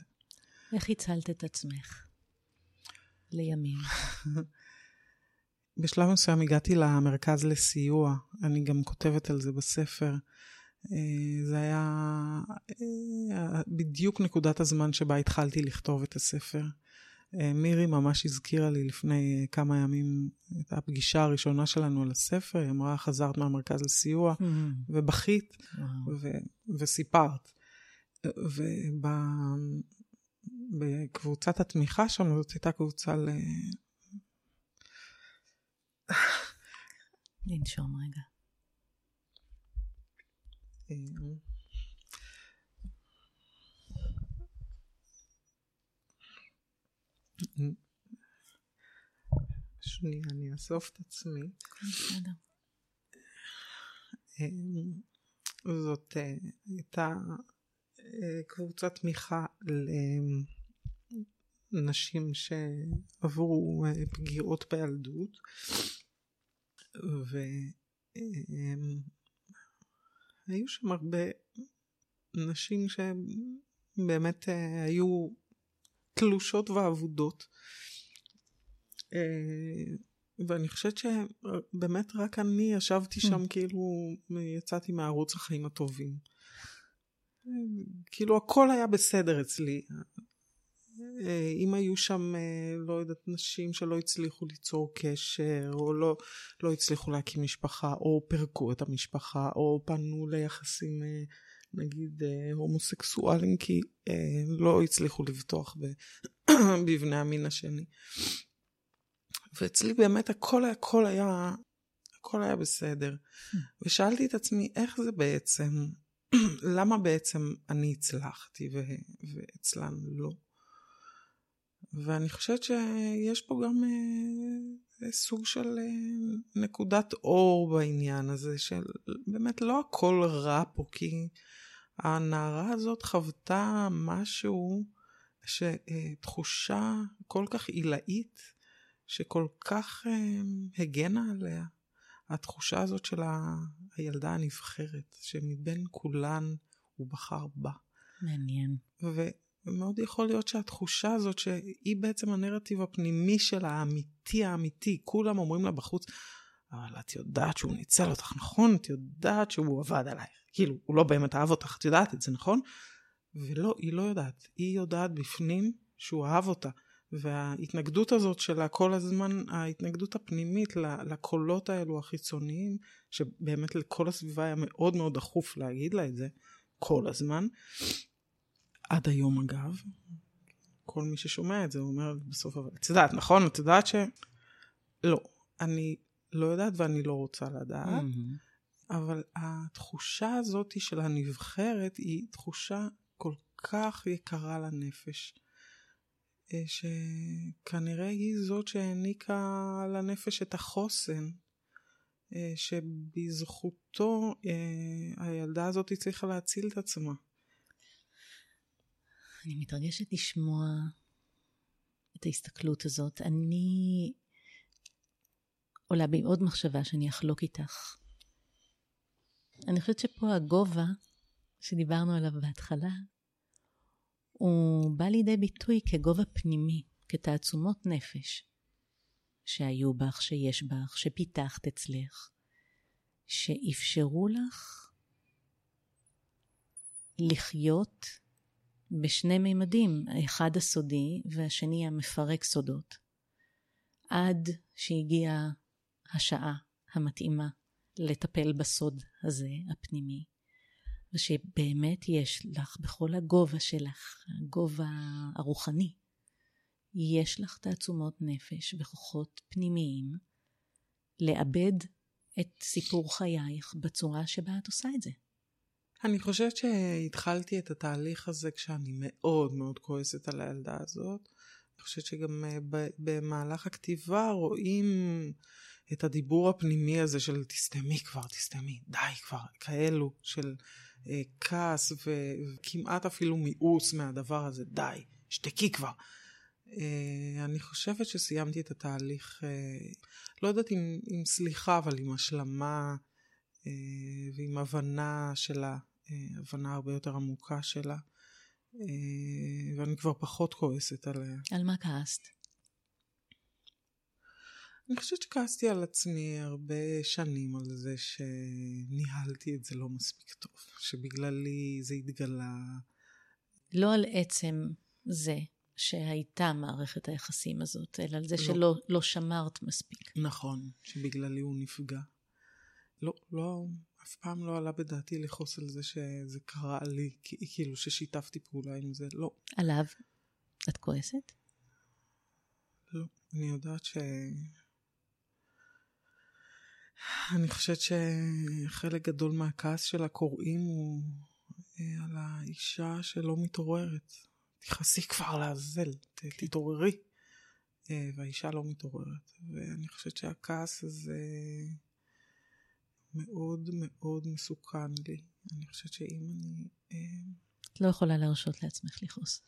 איך הצלת את עצמך? לימים. <laughs> בשלב מסוים הגעתי למרכז לסיוע, אני גם כותבת על זה בספר. אה, זה היה אה, בדיוק נקודת הזמן שבה התחלתי לכתוב את הספר. אה, מירי ממש הזכירה לי לפני כמה ימים את הפגישה הראשונה שלנו על הספר, היא אמרה, חזרת מהמרכז לסיוע mm-hmm. ובכית ו- וסיפרת. ובקבוצת התמיכה שם, זאת הייתה קבוצה ל... לנשום רגע. שנייה, אני אאסוף את עצמי. זאת אה, הייתה אה, קבוצת תמיכה לנשים שעברו אה, פגיעות בילדות, היו שם הרבה נשים שבאמת היו תלושות ואבודות. אה, ואני חושבת שבאמת רק אני ישבתי mm. שם כאילו יצאתי מערוץ החיים הטובים. כאילו הכל היה בסדר אצלי. אה, אם היו שם, אה, לא יודעת, נשים שלא הצליחו ליצור קשר, או לא, לא הצליחו להקים משפחה, או פירקו את המשפחה, או פנו ליחסים, אה, נגיד, הומוסקסואלים, כי לא הצליחו לבטוח <clears throat> בבני המין השני. ואצלי באמת הכל, הכל היה, הכל היה בסדר. ושאלתי את עצמי, איך זה בעצם, <clears throat> למה בעצם אני הצלחתי ואצלן לא? ואני חושבת שיש פה גם אה, סוג של אה, נקודת אור בעניין הזה, של באמת לא הכל רע פה, כי הנערה הזאת חוותה משהו, שתחושה כל כך עילאית, שכל כך אה, הגנה עליה. התחושה הזאת של ה... הילדה הנבחרת, שמבין כולן הוא בחר בה. מעניין. ו... ומאוד יכול להיות שהתחושה הזאת שהיא בעצם הנרטיב הפנימי של האמיתי האמיתי, כולם אומרים לה בחוץ, אבל את יודעת שהוא ניצל אותך, נכון? את יודעת שהוא עבד עלייך. כאילו, הוא לא באמת אהב אותך, את יודעת את זה, נכון? ולא, היא לא יודעת. היא יודעת בפנים שהוא אהב אותה. וההתנגדות הזאת שלה כל הזמן, ההתנגדות הפנימית לקולות האלו החיצוניים, שבאמת לכל הסביבה היה מאוד מאוד דחוף להגיד לה את זה כל הזמן, עד היום אגב, כל מי ששומע את זה אומר בסוף, אבל את יודעת, נכון? את יודעת ש... לא, אני לא יודעת ואני לא רוצה לדעת, mm-hmm. אבל התחושה הזאת של הנבחרת היא תחושה כל כך יקרה לנפש, אה, שכנראה היא זאת שהעניקה לנפש את החוסן. אה, שבזכותו אה, הילדה הזאת הצליחה להציל את עצמה. אני מתרגשת לשמוע את ההסתכלות הזאת. אני עולה בי עוד מחשבה שאני אחלוק איתך. אני חושבת שפה הגובה שדיברנו עליו בהתחלה, הוא בא לידי ביטוי כגובה פנימי, כתעצומות נפש שהיו בך, שיש בך, שפיתחת אצלך, שאפשרו לך לחיות בשני מימדים, האחד הסודי והשני המפרק סודות. עד שהגיעה השעה המתאימה לטפל בסוד הזה, הפנימי, ושבאמת יש לך בכל הגובה שלך, הגובה הרוחני, יש לך תעצומות נפש וכוחות פנימיים לאבד את סיפור חייך בצורה שבה את עושה את זה. אני חושבת שהתחלתי את התהליך הזה כשאני מאוד מאוד כועסת על הילדה הזאת. אני חושבת שגם אה, במהלך הכתיבה רואים את הדיבור הפנימי הזה של תסתמי כבר, תסתמי, די כבר, כאלו של אה, כעס וכמעט אפילו מיאוס מהדבר הזה, די, שתקי כבר. אה, אני חושבת שסיימתי את התהליך, אה, לא יודעת אם, אם סליחה, אבל עם השלמה אה, ועם הבנה אה, הבנה הרבה יותר עמוקה שלה, אה, ואני כבר פחות כועסת עליה. על מה כעסת? אני חושבת שכעסתי על עצמי הרבה שנים על זה שניהלתי את זה לא מספיק טוב, שבגללי זה התגלה. לא על עצם זה שהייתה מערכת היחסים הזאת, אלא על זה לא. שלא לא שמרת מספיק. נכון, שבגללי הוא נפגע. לא, לא, אף פעם לא עלה בדעתי לכעוס על זה שזה קרה לי, כאילו ששיתפתי פעולה עם זה, לא. עליו? את כועסת? לא, אני יודעת ש... אני חושבת שחלק גדול מהכעס של הקוראים הוא אה, על האישה שלא מתעוררת. תכעסי כבר לעזל, כן. תתעוררי. אה, והאישה לא מתעוררת. ואני חושבת שהכעס הזה... מאוד מאוד מסוכן לי. אני חושבת שאם אני... אה, את לא יכולה להרשות לעצמך לכעוס.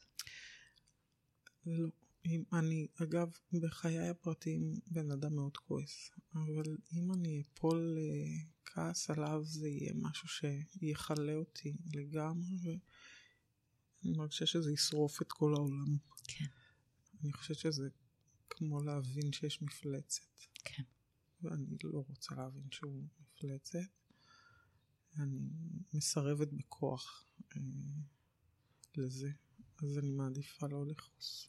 לא. אם אני, אגב, בחיי הפרטיים בן אדם מאוד כועס, אבל אם אני אפול לכעס עליו זה יהיה משהו שיכלה אותי לגמרי, ואני מרגישה שזה ישרוף את כל העולם. כן. אני חושבת שזה כמו להבין שיש מפלצת. כן. ואני לא רוצה להבין שהוא מפלצת. אני מסרבת בכוח אה, לזה, אז אני מעדיפה לא לכעוס.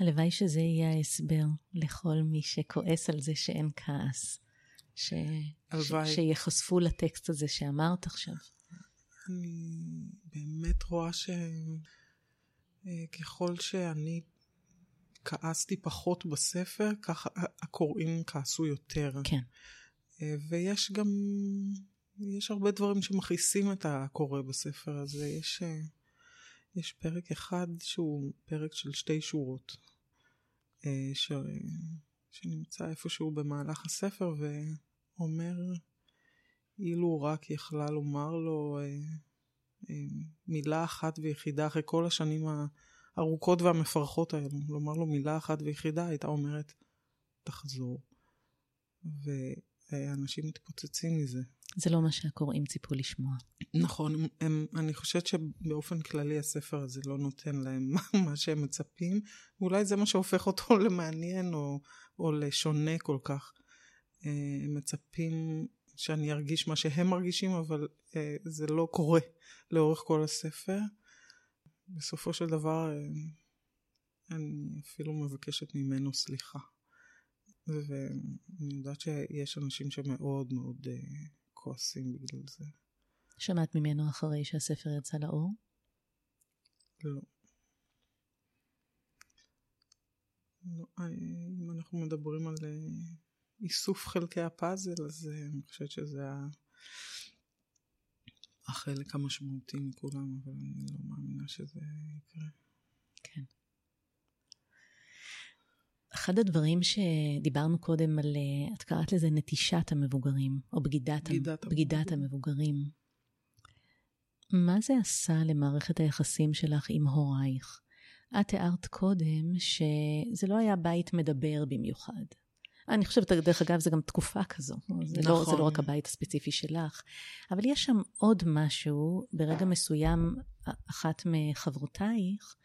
הלוואי שזה יהיה ההסבר לכל מי שכועס על זה שאין כעס. ש... ש... שיחשפו לטקסט הזה שאמרת עכשיו. אני באמת רואה שככל שאני כעסתי פחות בספר, ככה הקוראים כעסו יותר. כן. ויש גם, יש הרבה דברים שמכעיסים את הקורא בספר הזה. יש, יש פרק אחד שהוא פרק של שתי שורות, ש, שנמצא איפשהו במהלך הספר ואומר, אילו רק יכלה לומר לו אה, אה, מילה אחת ויחידה אחרי כל השנים הארוכות והמפרכות האלו, לומר לו מילה אחת ויחידה, הייתה אומרת, תחזור. ואנשים מתפוצצים מזה. זה לא מה שהקוראים ציפו לשמוע. נכון, הם, הם, אני חושבת שבאופן כללי הספר הזה לא נותן להם <laughs> מה שהם מצפים, ואולי זה מה שהופך אותו <laughs> למעניין או, או לשונה כל כך. אה, הם מצפים שאני ארגיש מה שהם מרגישים, אבל אה, זה לא קורה לאורך כל הספר. בסופו של דבר, אה, אני אפילו מבקשת ממנו סליחה. ואני יודעת שיש אנשים שמאוד מאוד אה, כועסים בגלל זה. שמעת ממנו אחרי שהספר יצא לאור? לא. לא, אה, אם אנחנו מדברים על איסוף חלקי הפאזל, אז אני חושבת שזה החלק המשמעותי מכולם, אבל אני לא מאמינה שזה יקרה. כן. אחד הדברים שדיברנו קודם על, את קראת לזה נטישת המבוגרים, או בגידת, בגידת, בגידת המבוגרים. מה זה עשה למערכת היחסים שלך עם הורייך? את תיארת קודם שזה לא היה בית מדבר במיוחד. אני חושבת, דרך אגב, זה גם תקופה כזו. נכון. זה לא, זה לא רק הבית הספציפי שלך. אבל יש שם עוד משהו, ברגע מסוים, אחת מחברותייך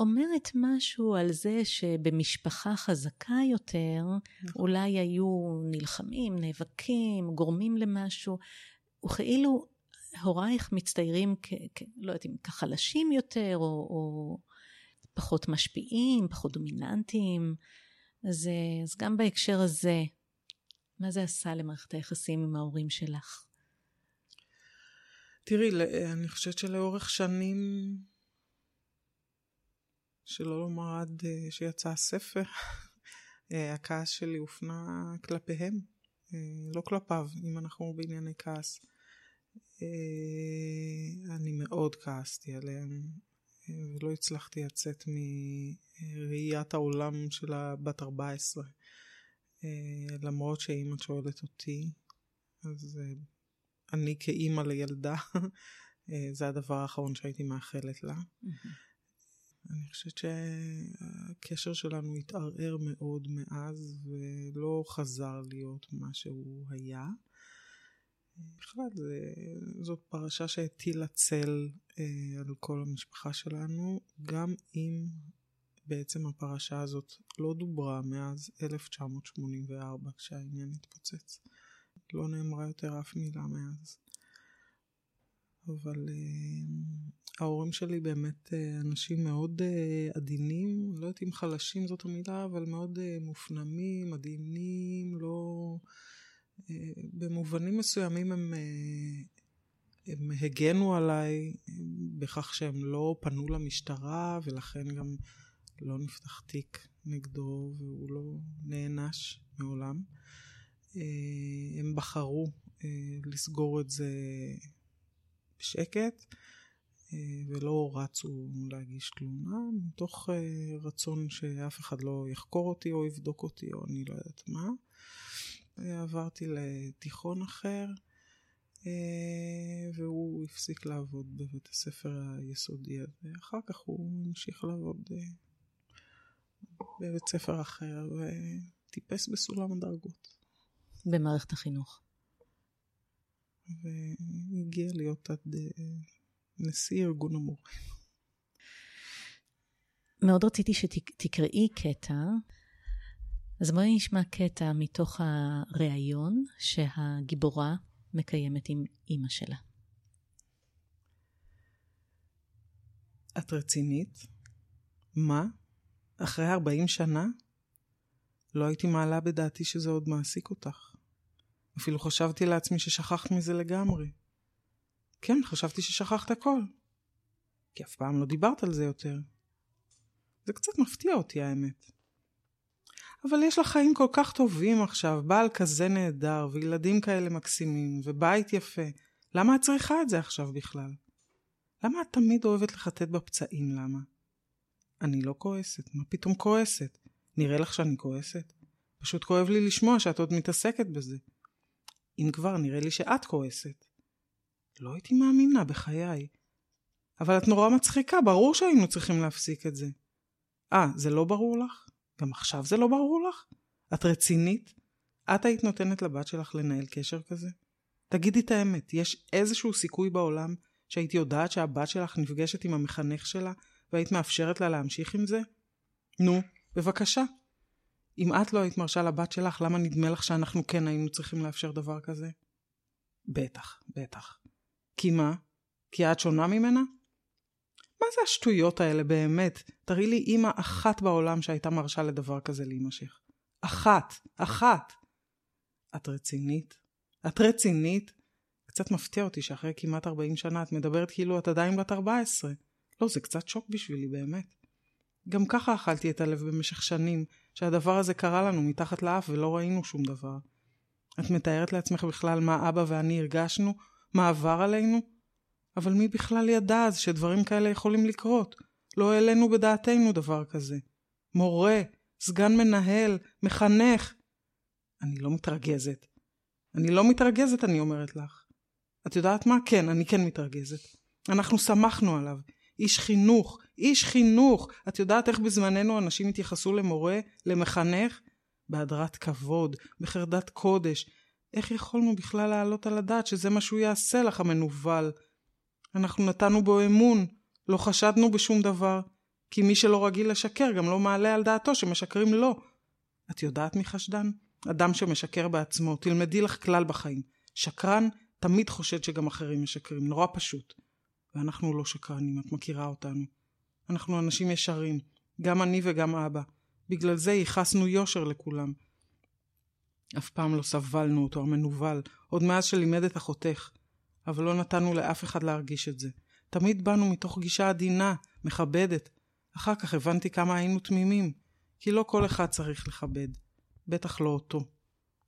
אומרת משהו על זה שבמשפחה חזקה יותר, נכון. אולי היו נלחמים, נאבקים, גורמים למשהו, וכאילו הורייך מצטיירים כ... כ לא יודעת אם כחלשים יותר, או, או פחות משפיעים, פחות דומיננטיים. אז, אה, אז גם בהקשר הזה, מה זה עשה למערכת היחסים עם ההורים שלך? תראי, אני חושבת שלאורך שנים, שלא לומר עד אה, שיצא הספר, <laughs> אה, הכעס שלי הופנה כלפיהם, לא כלפיו, אם אנחנו בענייני כעס. אני מאוד כעסתי עליהם, ולא הצלחתי לצאת מראיית העולם של הבת 14. אה, למרות שאימא שואלת אותי, אז אה, אני כאימא לילדה, אה, זה הדבר האחרון שהייתי מאחלת לה. אני חושבת שהקשר שלנו התערער מאוד מאז ולא חזר להיות מה שהוא היה. בכלל, זה, זאת פרשה שהטילה צל אה, על כל המשפחה שלנו, גם אם בעצם הפרשה הזאת לא דוברה מאז 1984 כשהעניין התפוצץ. לא נאמרה יותר אף מילה מאז. אבל אה, ההורים שלי באמת אה, אנשים מאוד אה, עדינים, לא יודעת אם חלשים זאת המילה, אבל מאוד אה, מופנמים, עדינים, לא... במובנים מסוימים הם, אה, הם הגנו עליי בכך שהם לא פנו למשטרה ולכן גם לא נפתח תיק נגדו והוא לא נענש מעולם. אה, הם בחרו אה, לסגור את זה בשקט ולא רצו להגיש תלונה מתוך רצון שאף אחד לא יחקור אותי או יבדוק אותי או אני לא יודעת מה. עברתי לתיכון אחר, אה, והוא הפסיק לעבוד בבית הספר היסודי הזה. אחר כך הוא המשיך לעבוד אה, בבית ספר אחר וטיפס בסולם הדרגות. במערכת החינוך. והגיע להיות עד אה, נשיא ארגון המורים. מאוד רציתי שתקראי קטע, אז בואי נשמע קטע מתוך הריאיון שהגיבורה מקיימת עם אימא שלה. את רצינית? מה? אחרי 40 שנה? לא הייתי מעלה בדעתי שזה עוד מעסיק אותך. אפילו חשבתי לעצמי ששכחת מזה לגמרי. כן, חשבתי ששכחת הכל. כי אף פעם לא דיברת על זה יותר. זה קצת מפתיע אותי האמת. אבל יש לך חיים כל כך טובים עכשיו, בעל כזה נהדר, וילדים כאלה מקסימים, ובית יפה. למה את צריכה את זה עכשיו בכלל? למה את תמיד אוהבת לחטט בפצעים, למה? אני לא כועסת, מה פתאום כועסת? נראה לך שאני כועסת? פשוט כואב לי לשמוע שאת עוד מתעסקת בזה. אם כבר, נראה לי שאת כועסת. לא הייתי מאמינה בחיי. אבל את נורא מצחיקה, ברור שהיינו צריכים להפסיק את זה. אה, זה לא ברור לך? גם עכשיו זה לא ברור לך? את רצינית? את היית נותנת לבת שלך לנהל קשר כזה? תגידי את האמת, יש איזשהו סיכוי בעולם שהיית יודעת שהבת שלך נפגשת עם המחנך שלה והיית מאפשרת לה להמשיך עם זה? נו, בבקשה. אם את לא היית מרשה לבת שלך, למה נדמה לך שאנחנו כן היינו צריכים לאפשר דבר כזה? בטח, בטח. כי מה? כי את שונה ממנה? מה זה השטויות האלה באמת? תראי לי אימא אחת בעולם שהייתה מרשה לדבר כזה להימשך. אחת, אחת. את רצינית? את רצינית? קצת מפתיע אותי שאחרי כמעט 40 שנה את מדברת כאילו את עדיין בת 14. לא, זה קצת שוק בשבילי, באמת. גם ככה אכלתי את הלב במשך שנים, שהדבר הזה קרה לנו מתחת לאף ולא ראינו שום דבר. את מתארת לעצמך בכלל מה אבא ואני הרגשנו? מה עבר עלינו? אבל מי בכלל ידע אז שדברים כאלה יכולים לקרות? לא העלינו בדעתנו דבר כזה. מורה, סגן מנהל, מחנך. אני לא מתרגזת. אני לא מתרגזת, אני אומרת לך. את יודעת מה? כן, אני כן מתרגזת. אנחנו שמחנו עליו. איש חינוך, איש חינוך. את יודעת איך בזמננו אנשים התייחסו למורה, למחנך? בהדרת כבוד, בחרדת קודש. איך יכולנו בכלל להעלות על הדעת שזה מה שהוא יעשה לך, המנוול? אנחנו נתנו בו אמון, לא חשדנו בשום דבר, כי מי שלא רגיל לשקר גם לא מעלה על דעתו שמשקרים לו. את יודעת מי חשדן? אדם שמשקר בעצמו. תלמדי לך כלל בחיים. שקרן תמיד חושד שגם אחרים משקרים, נורא פשוט. ואנחנו לא שקרנים, את מכירה אותנו. אנחנו אנשים ישרים, גם אני וגם אבא. בגלל זה ייחסנו יושר לכולם. אף פעם לא סבלנו אותו, המנוול, עוד מאז שלימד את אחותך. אבל לא נתנו לאף אחד להרגיש את זה. תמיד באנו מתוך גישה עדינה, מכבדת. אחר כך הבנתי כמה היינו תמימים, כי לא כל אחד צריך לכבד. בטח לא אותו.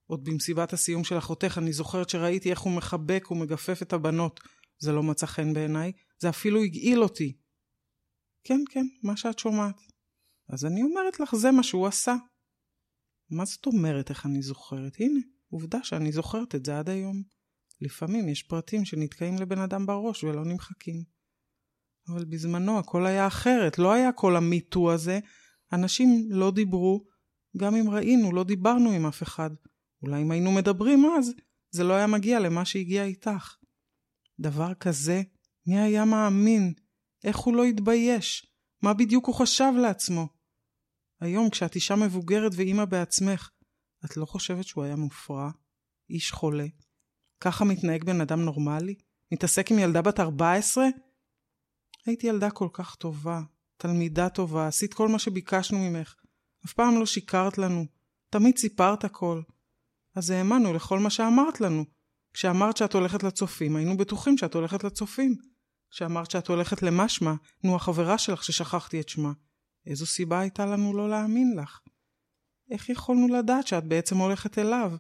עוד במסיבת הסיום של אחותך אני זוכרת שראיתי איך הוא מחבק ומגפף את הבנות. זה לא מצא חן בעיניי, זה אפילו הגעיל אותי. כן, כן, מה שאת שומעת. אז אני אומרת לך, זה מה שהוא עשה. מה זאת אומרת איך אני זוכרת? הנה, עובדה שאני זוכרת את זה עד היום. לפעמים יש פרטים שנתקעים לבן אדם בראש ולא נמחקים. אבל בזמנו הכל היה אחרת, לא היה כל המיטו הזה. אנשים לא דיברו, גם אם ראינו, לא דיברנו עם אף אחד. אולי אם היינו מדברים אז, זה לא היה מגיע למה שהגיע איתך. דבר כזה, מי היה מאמין? איך הוא לא התבייש? מה בדיוק הוא חשב לעצמו? היום, כשאת אישה מבוגרת ואימא בעצמך, את לא חושבת שהוא היה מופרע? איש חולה? ככה מתנהג בן אדם נורמלי? מתעסק עם ילדה בת 14? הייתי ילדה כל כך טובה, תלמידה טובה, עשית כל מה שביקשנו ממך. אף פעם לא שיקרת לנו, תמיד סיפרת הכל. אז האמנו לכל מה שאמרת לנו. כשאמרת שאת הולכת לצופים, היינו בטוחים שאת הולכת לצופים. כשאמרת שאת הולכת למשמע, נו החברה שלך ששכחתי את שמה. איזו סיבה הייתה לנו לא להאמין לך? איך יכולנו לדעת שאת בעצם הולכת אליו?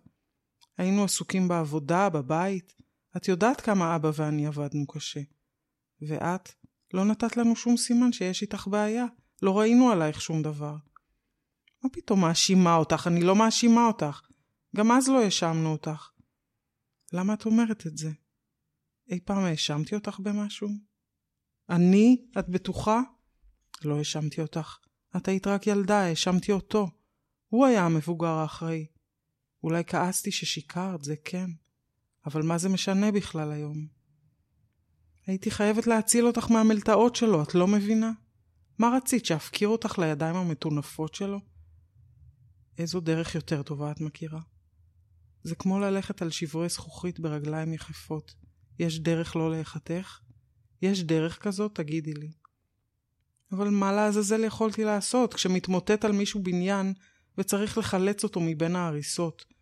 היינו עסוקים בעבודה, בבית. את יודעת כמה אבא ואני עבדנו קשה. ואת, לא נתת לנו שום סימן שיש איתך בעיה. לא ראינו עלייך שום דבר. מה פתאום מאשימה אותך? אני לא מאשימה אותך. גם אז לא האשמנו אותך. למה את אומרת את זה? אי פעם האשמתי אותך במשהו? אני? את בטוחה? לא האשמתי אותך. את היית רק ילדה, האשמתי אותו. הוא היה המבוגר האחראי. אולי כעסתי ששיקרת, זה כן. אבל מה זה משנה בכלל היום? הייתי חייבת להציל אותך מהמלטעות שלו, את לא מבינה? מה רצית, שאפקיר אותך לידיים המטונפות שלו? איזו דרך יותר טובה את מכירה? זה כמו ללכת על שברי זכוכית ברגליים יחפות. יש דרך לא להיחתך? יש דרך כזאת? תגידי לי. אבל מה לעזאזל יכולתי לעשות כשמתמוטט על מישהו בניין וצריך לחלץ אותו מבין ההריסות?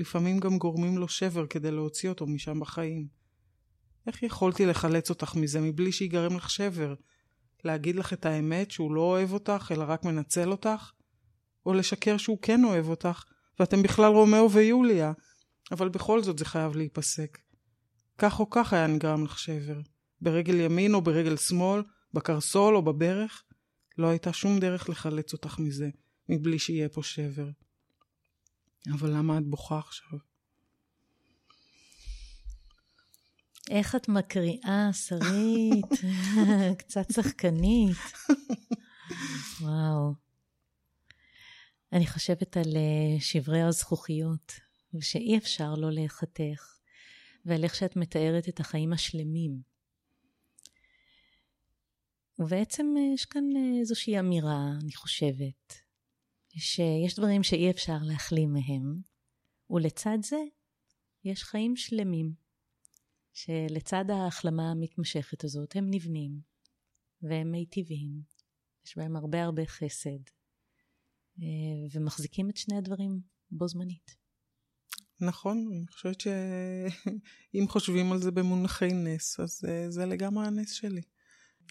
לפעמים גם גורמים לו שבר כדי להוציא אותו משם בחיים. איך יכולתי לחלץ אותך מזה מבלי שיגרם לך שבר? להגיד לך את האמת שהוא לא אוהב אותך אלא רק מנצל אותך? או לשקר שהוא כן אוהב אותך ואתם בכלל רומאו ויוליה, אבל בכל זאת זה חייב להיפסק. כך או כך היה נגרם לך שבר. ברגל ימין או ברגל שמאל, בקרסול או בברך, לא הייתה שום דרך לחלץ אותך מזה, מבלי שיהיה פה שבר. אבל למה את בוכה עכשיו? איך את מקריאה, שרית? <laughs> קצת שחקנית. <laughs> וואו. אני חושבת על אה, שברי הזכוכיות, ושאי אפשר לא להיחתך, ועל איך שאת מתארת את החיים השלמים. ובעצם אה, יש כאן אה, איזושהי אמירה, אני חושבת, שיש דברים שאי אפשר להחלים מהם, ולצד זה יש חיים שלמים, שלצד ההחלמה המתמשכת הזאת הם נבנים, והם מיטיבים, יש בהם הרבה הרבה חסד, אה, ומחזיקים את שני הדברים בו זמנית. נכון, אני חושבת שאם <laughs> חושבים על זה במונחי נס, אז זה, זה לגמרי הנס שלי.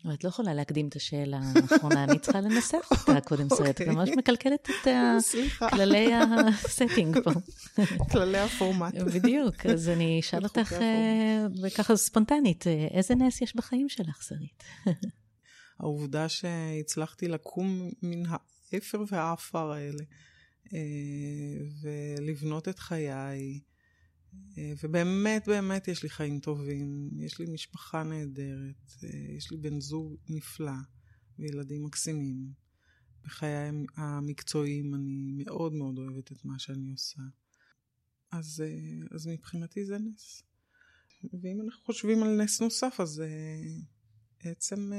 אבל את לא יכולה להקדים את השאלה האחרונה, אני צריכה לנסח אותה <laughs> קודם שרית, את ממש מקלקלת את כללי ה setting פה. <laughs> כללי הפורמט. בדיוק, אז אני אשאל אותך אה, ככה ספונטנית, אה, איזה נס יש בחיים שלך, שרית? <laughs> העובדה שהצלחתי לקום מן האפר והעפר האלה, אה, ולבנות את חיי, ובאמת באמת יש לי חיים טובים, יש לי משפחה נהדרת, אה, יש לי בן זוג נפלא וילדים מקסימים. בחיי המקצועיים אני מאוד מאוד אוהבת את מה שאני עושה. אז, אז מבחינתי זה נס. ואם אנחנו חושבים על נס נוסף, אז עצם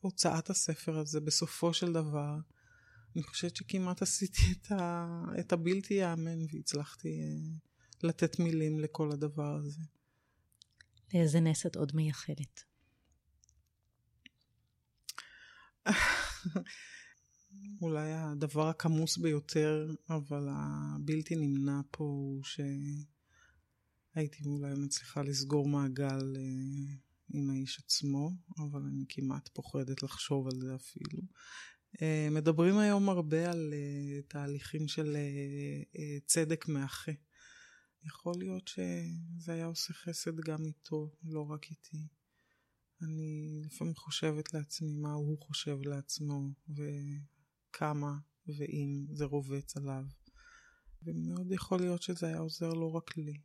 הוצאת הספר הזה בסופו של דבר, אני חושבת שכמעט עשיתי את, ה, את הבלתי ייאמן והצלחתי uh, לתת מילים לכל הדבר הזה. לאיזה נס את עוד מייחדת? <laughs> אולי הדבר הכמוס ביותר, אבל הבלתי נמנע פה הוא שהייתי אולי מצליחה לסגור מעגל uh, עם האיש עצמו, אבל אני כמעט פוחדת לחשוב על זה אפילו. אה, מדברים היום הרבה על אה, תהליכים של אה, צדק מאחה. יכול להיות שזה היה עושה חסד גם איתו, לא רק איתי. אני לפעמים חושבת לעצמי מה הוא חושב לעצמו, וכמה ואם זה רובץ עליו. ומאוד יכול להיות שזה היה עוזר לא רק לי.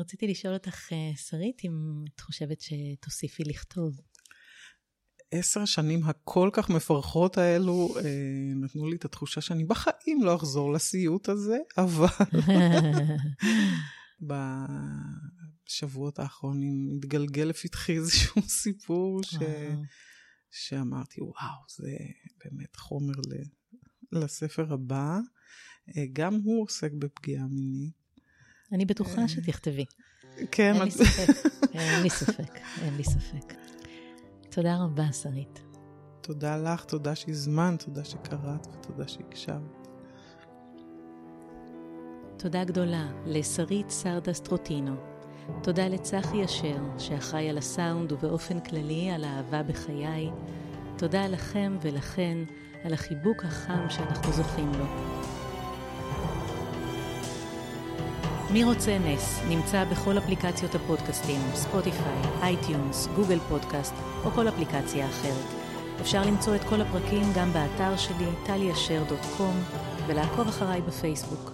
רציתי לשאול אותך, שרית, אם את חושבת שתוסיפי לכתוב. העשר שנים הכל כך מפרכות האלו אה, נתנו לי את התחושה שאני בחיים לא אחזור לסיוט הזה, אבל <laughs> בשבועות האחרונים התגלגל לפתחי איזשהו <laughs> סיפור ש... שאמרתי, וואו, זה באמת חומר ל... לספר הבא. אה, גם הוא עוסק בפגיעה מינית. אני בטוחה אה, שתכתבי. כן. אין לי ספק, <laughs> אין לי ספק, אין לי ספק. תודה רבה, שרית. תודה לך, תודה שהזמנת, תודה שקראת ותודה שהקשבת. תודה גדולה לשרית סרדס טרוטינו. תודה לצחי אשר, שאחראי על הסאונד ובאופן כללי על האהבה בחיי. תודה לכם ולכן על החיבוק החם שאנחנו זוכים לו. מי רוצה נס נמצא בכל אפליקציות הפודקאסטים, ספוטיפיי, iTunes, גוגל פודקאסט או כל אפליקציה אחרת. אפשר למצוא את כל הפרקים גם באתר שלי, taliasher.com, ולעקוב אחריי בפייסבוק.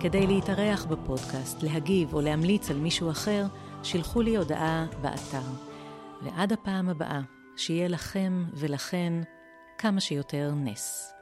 כדי להתארח בפודקאסט, להגיב או להמליץ על מישהו אחר, שילחו לי הודעה באתר. ועד הפעם הבאה, שיהיה לכם ולכן כמה שיותר נס.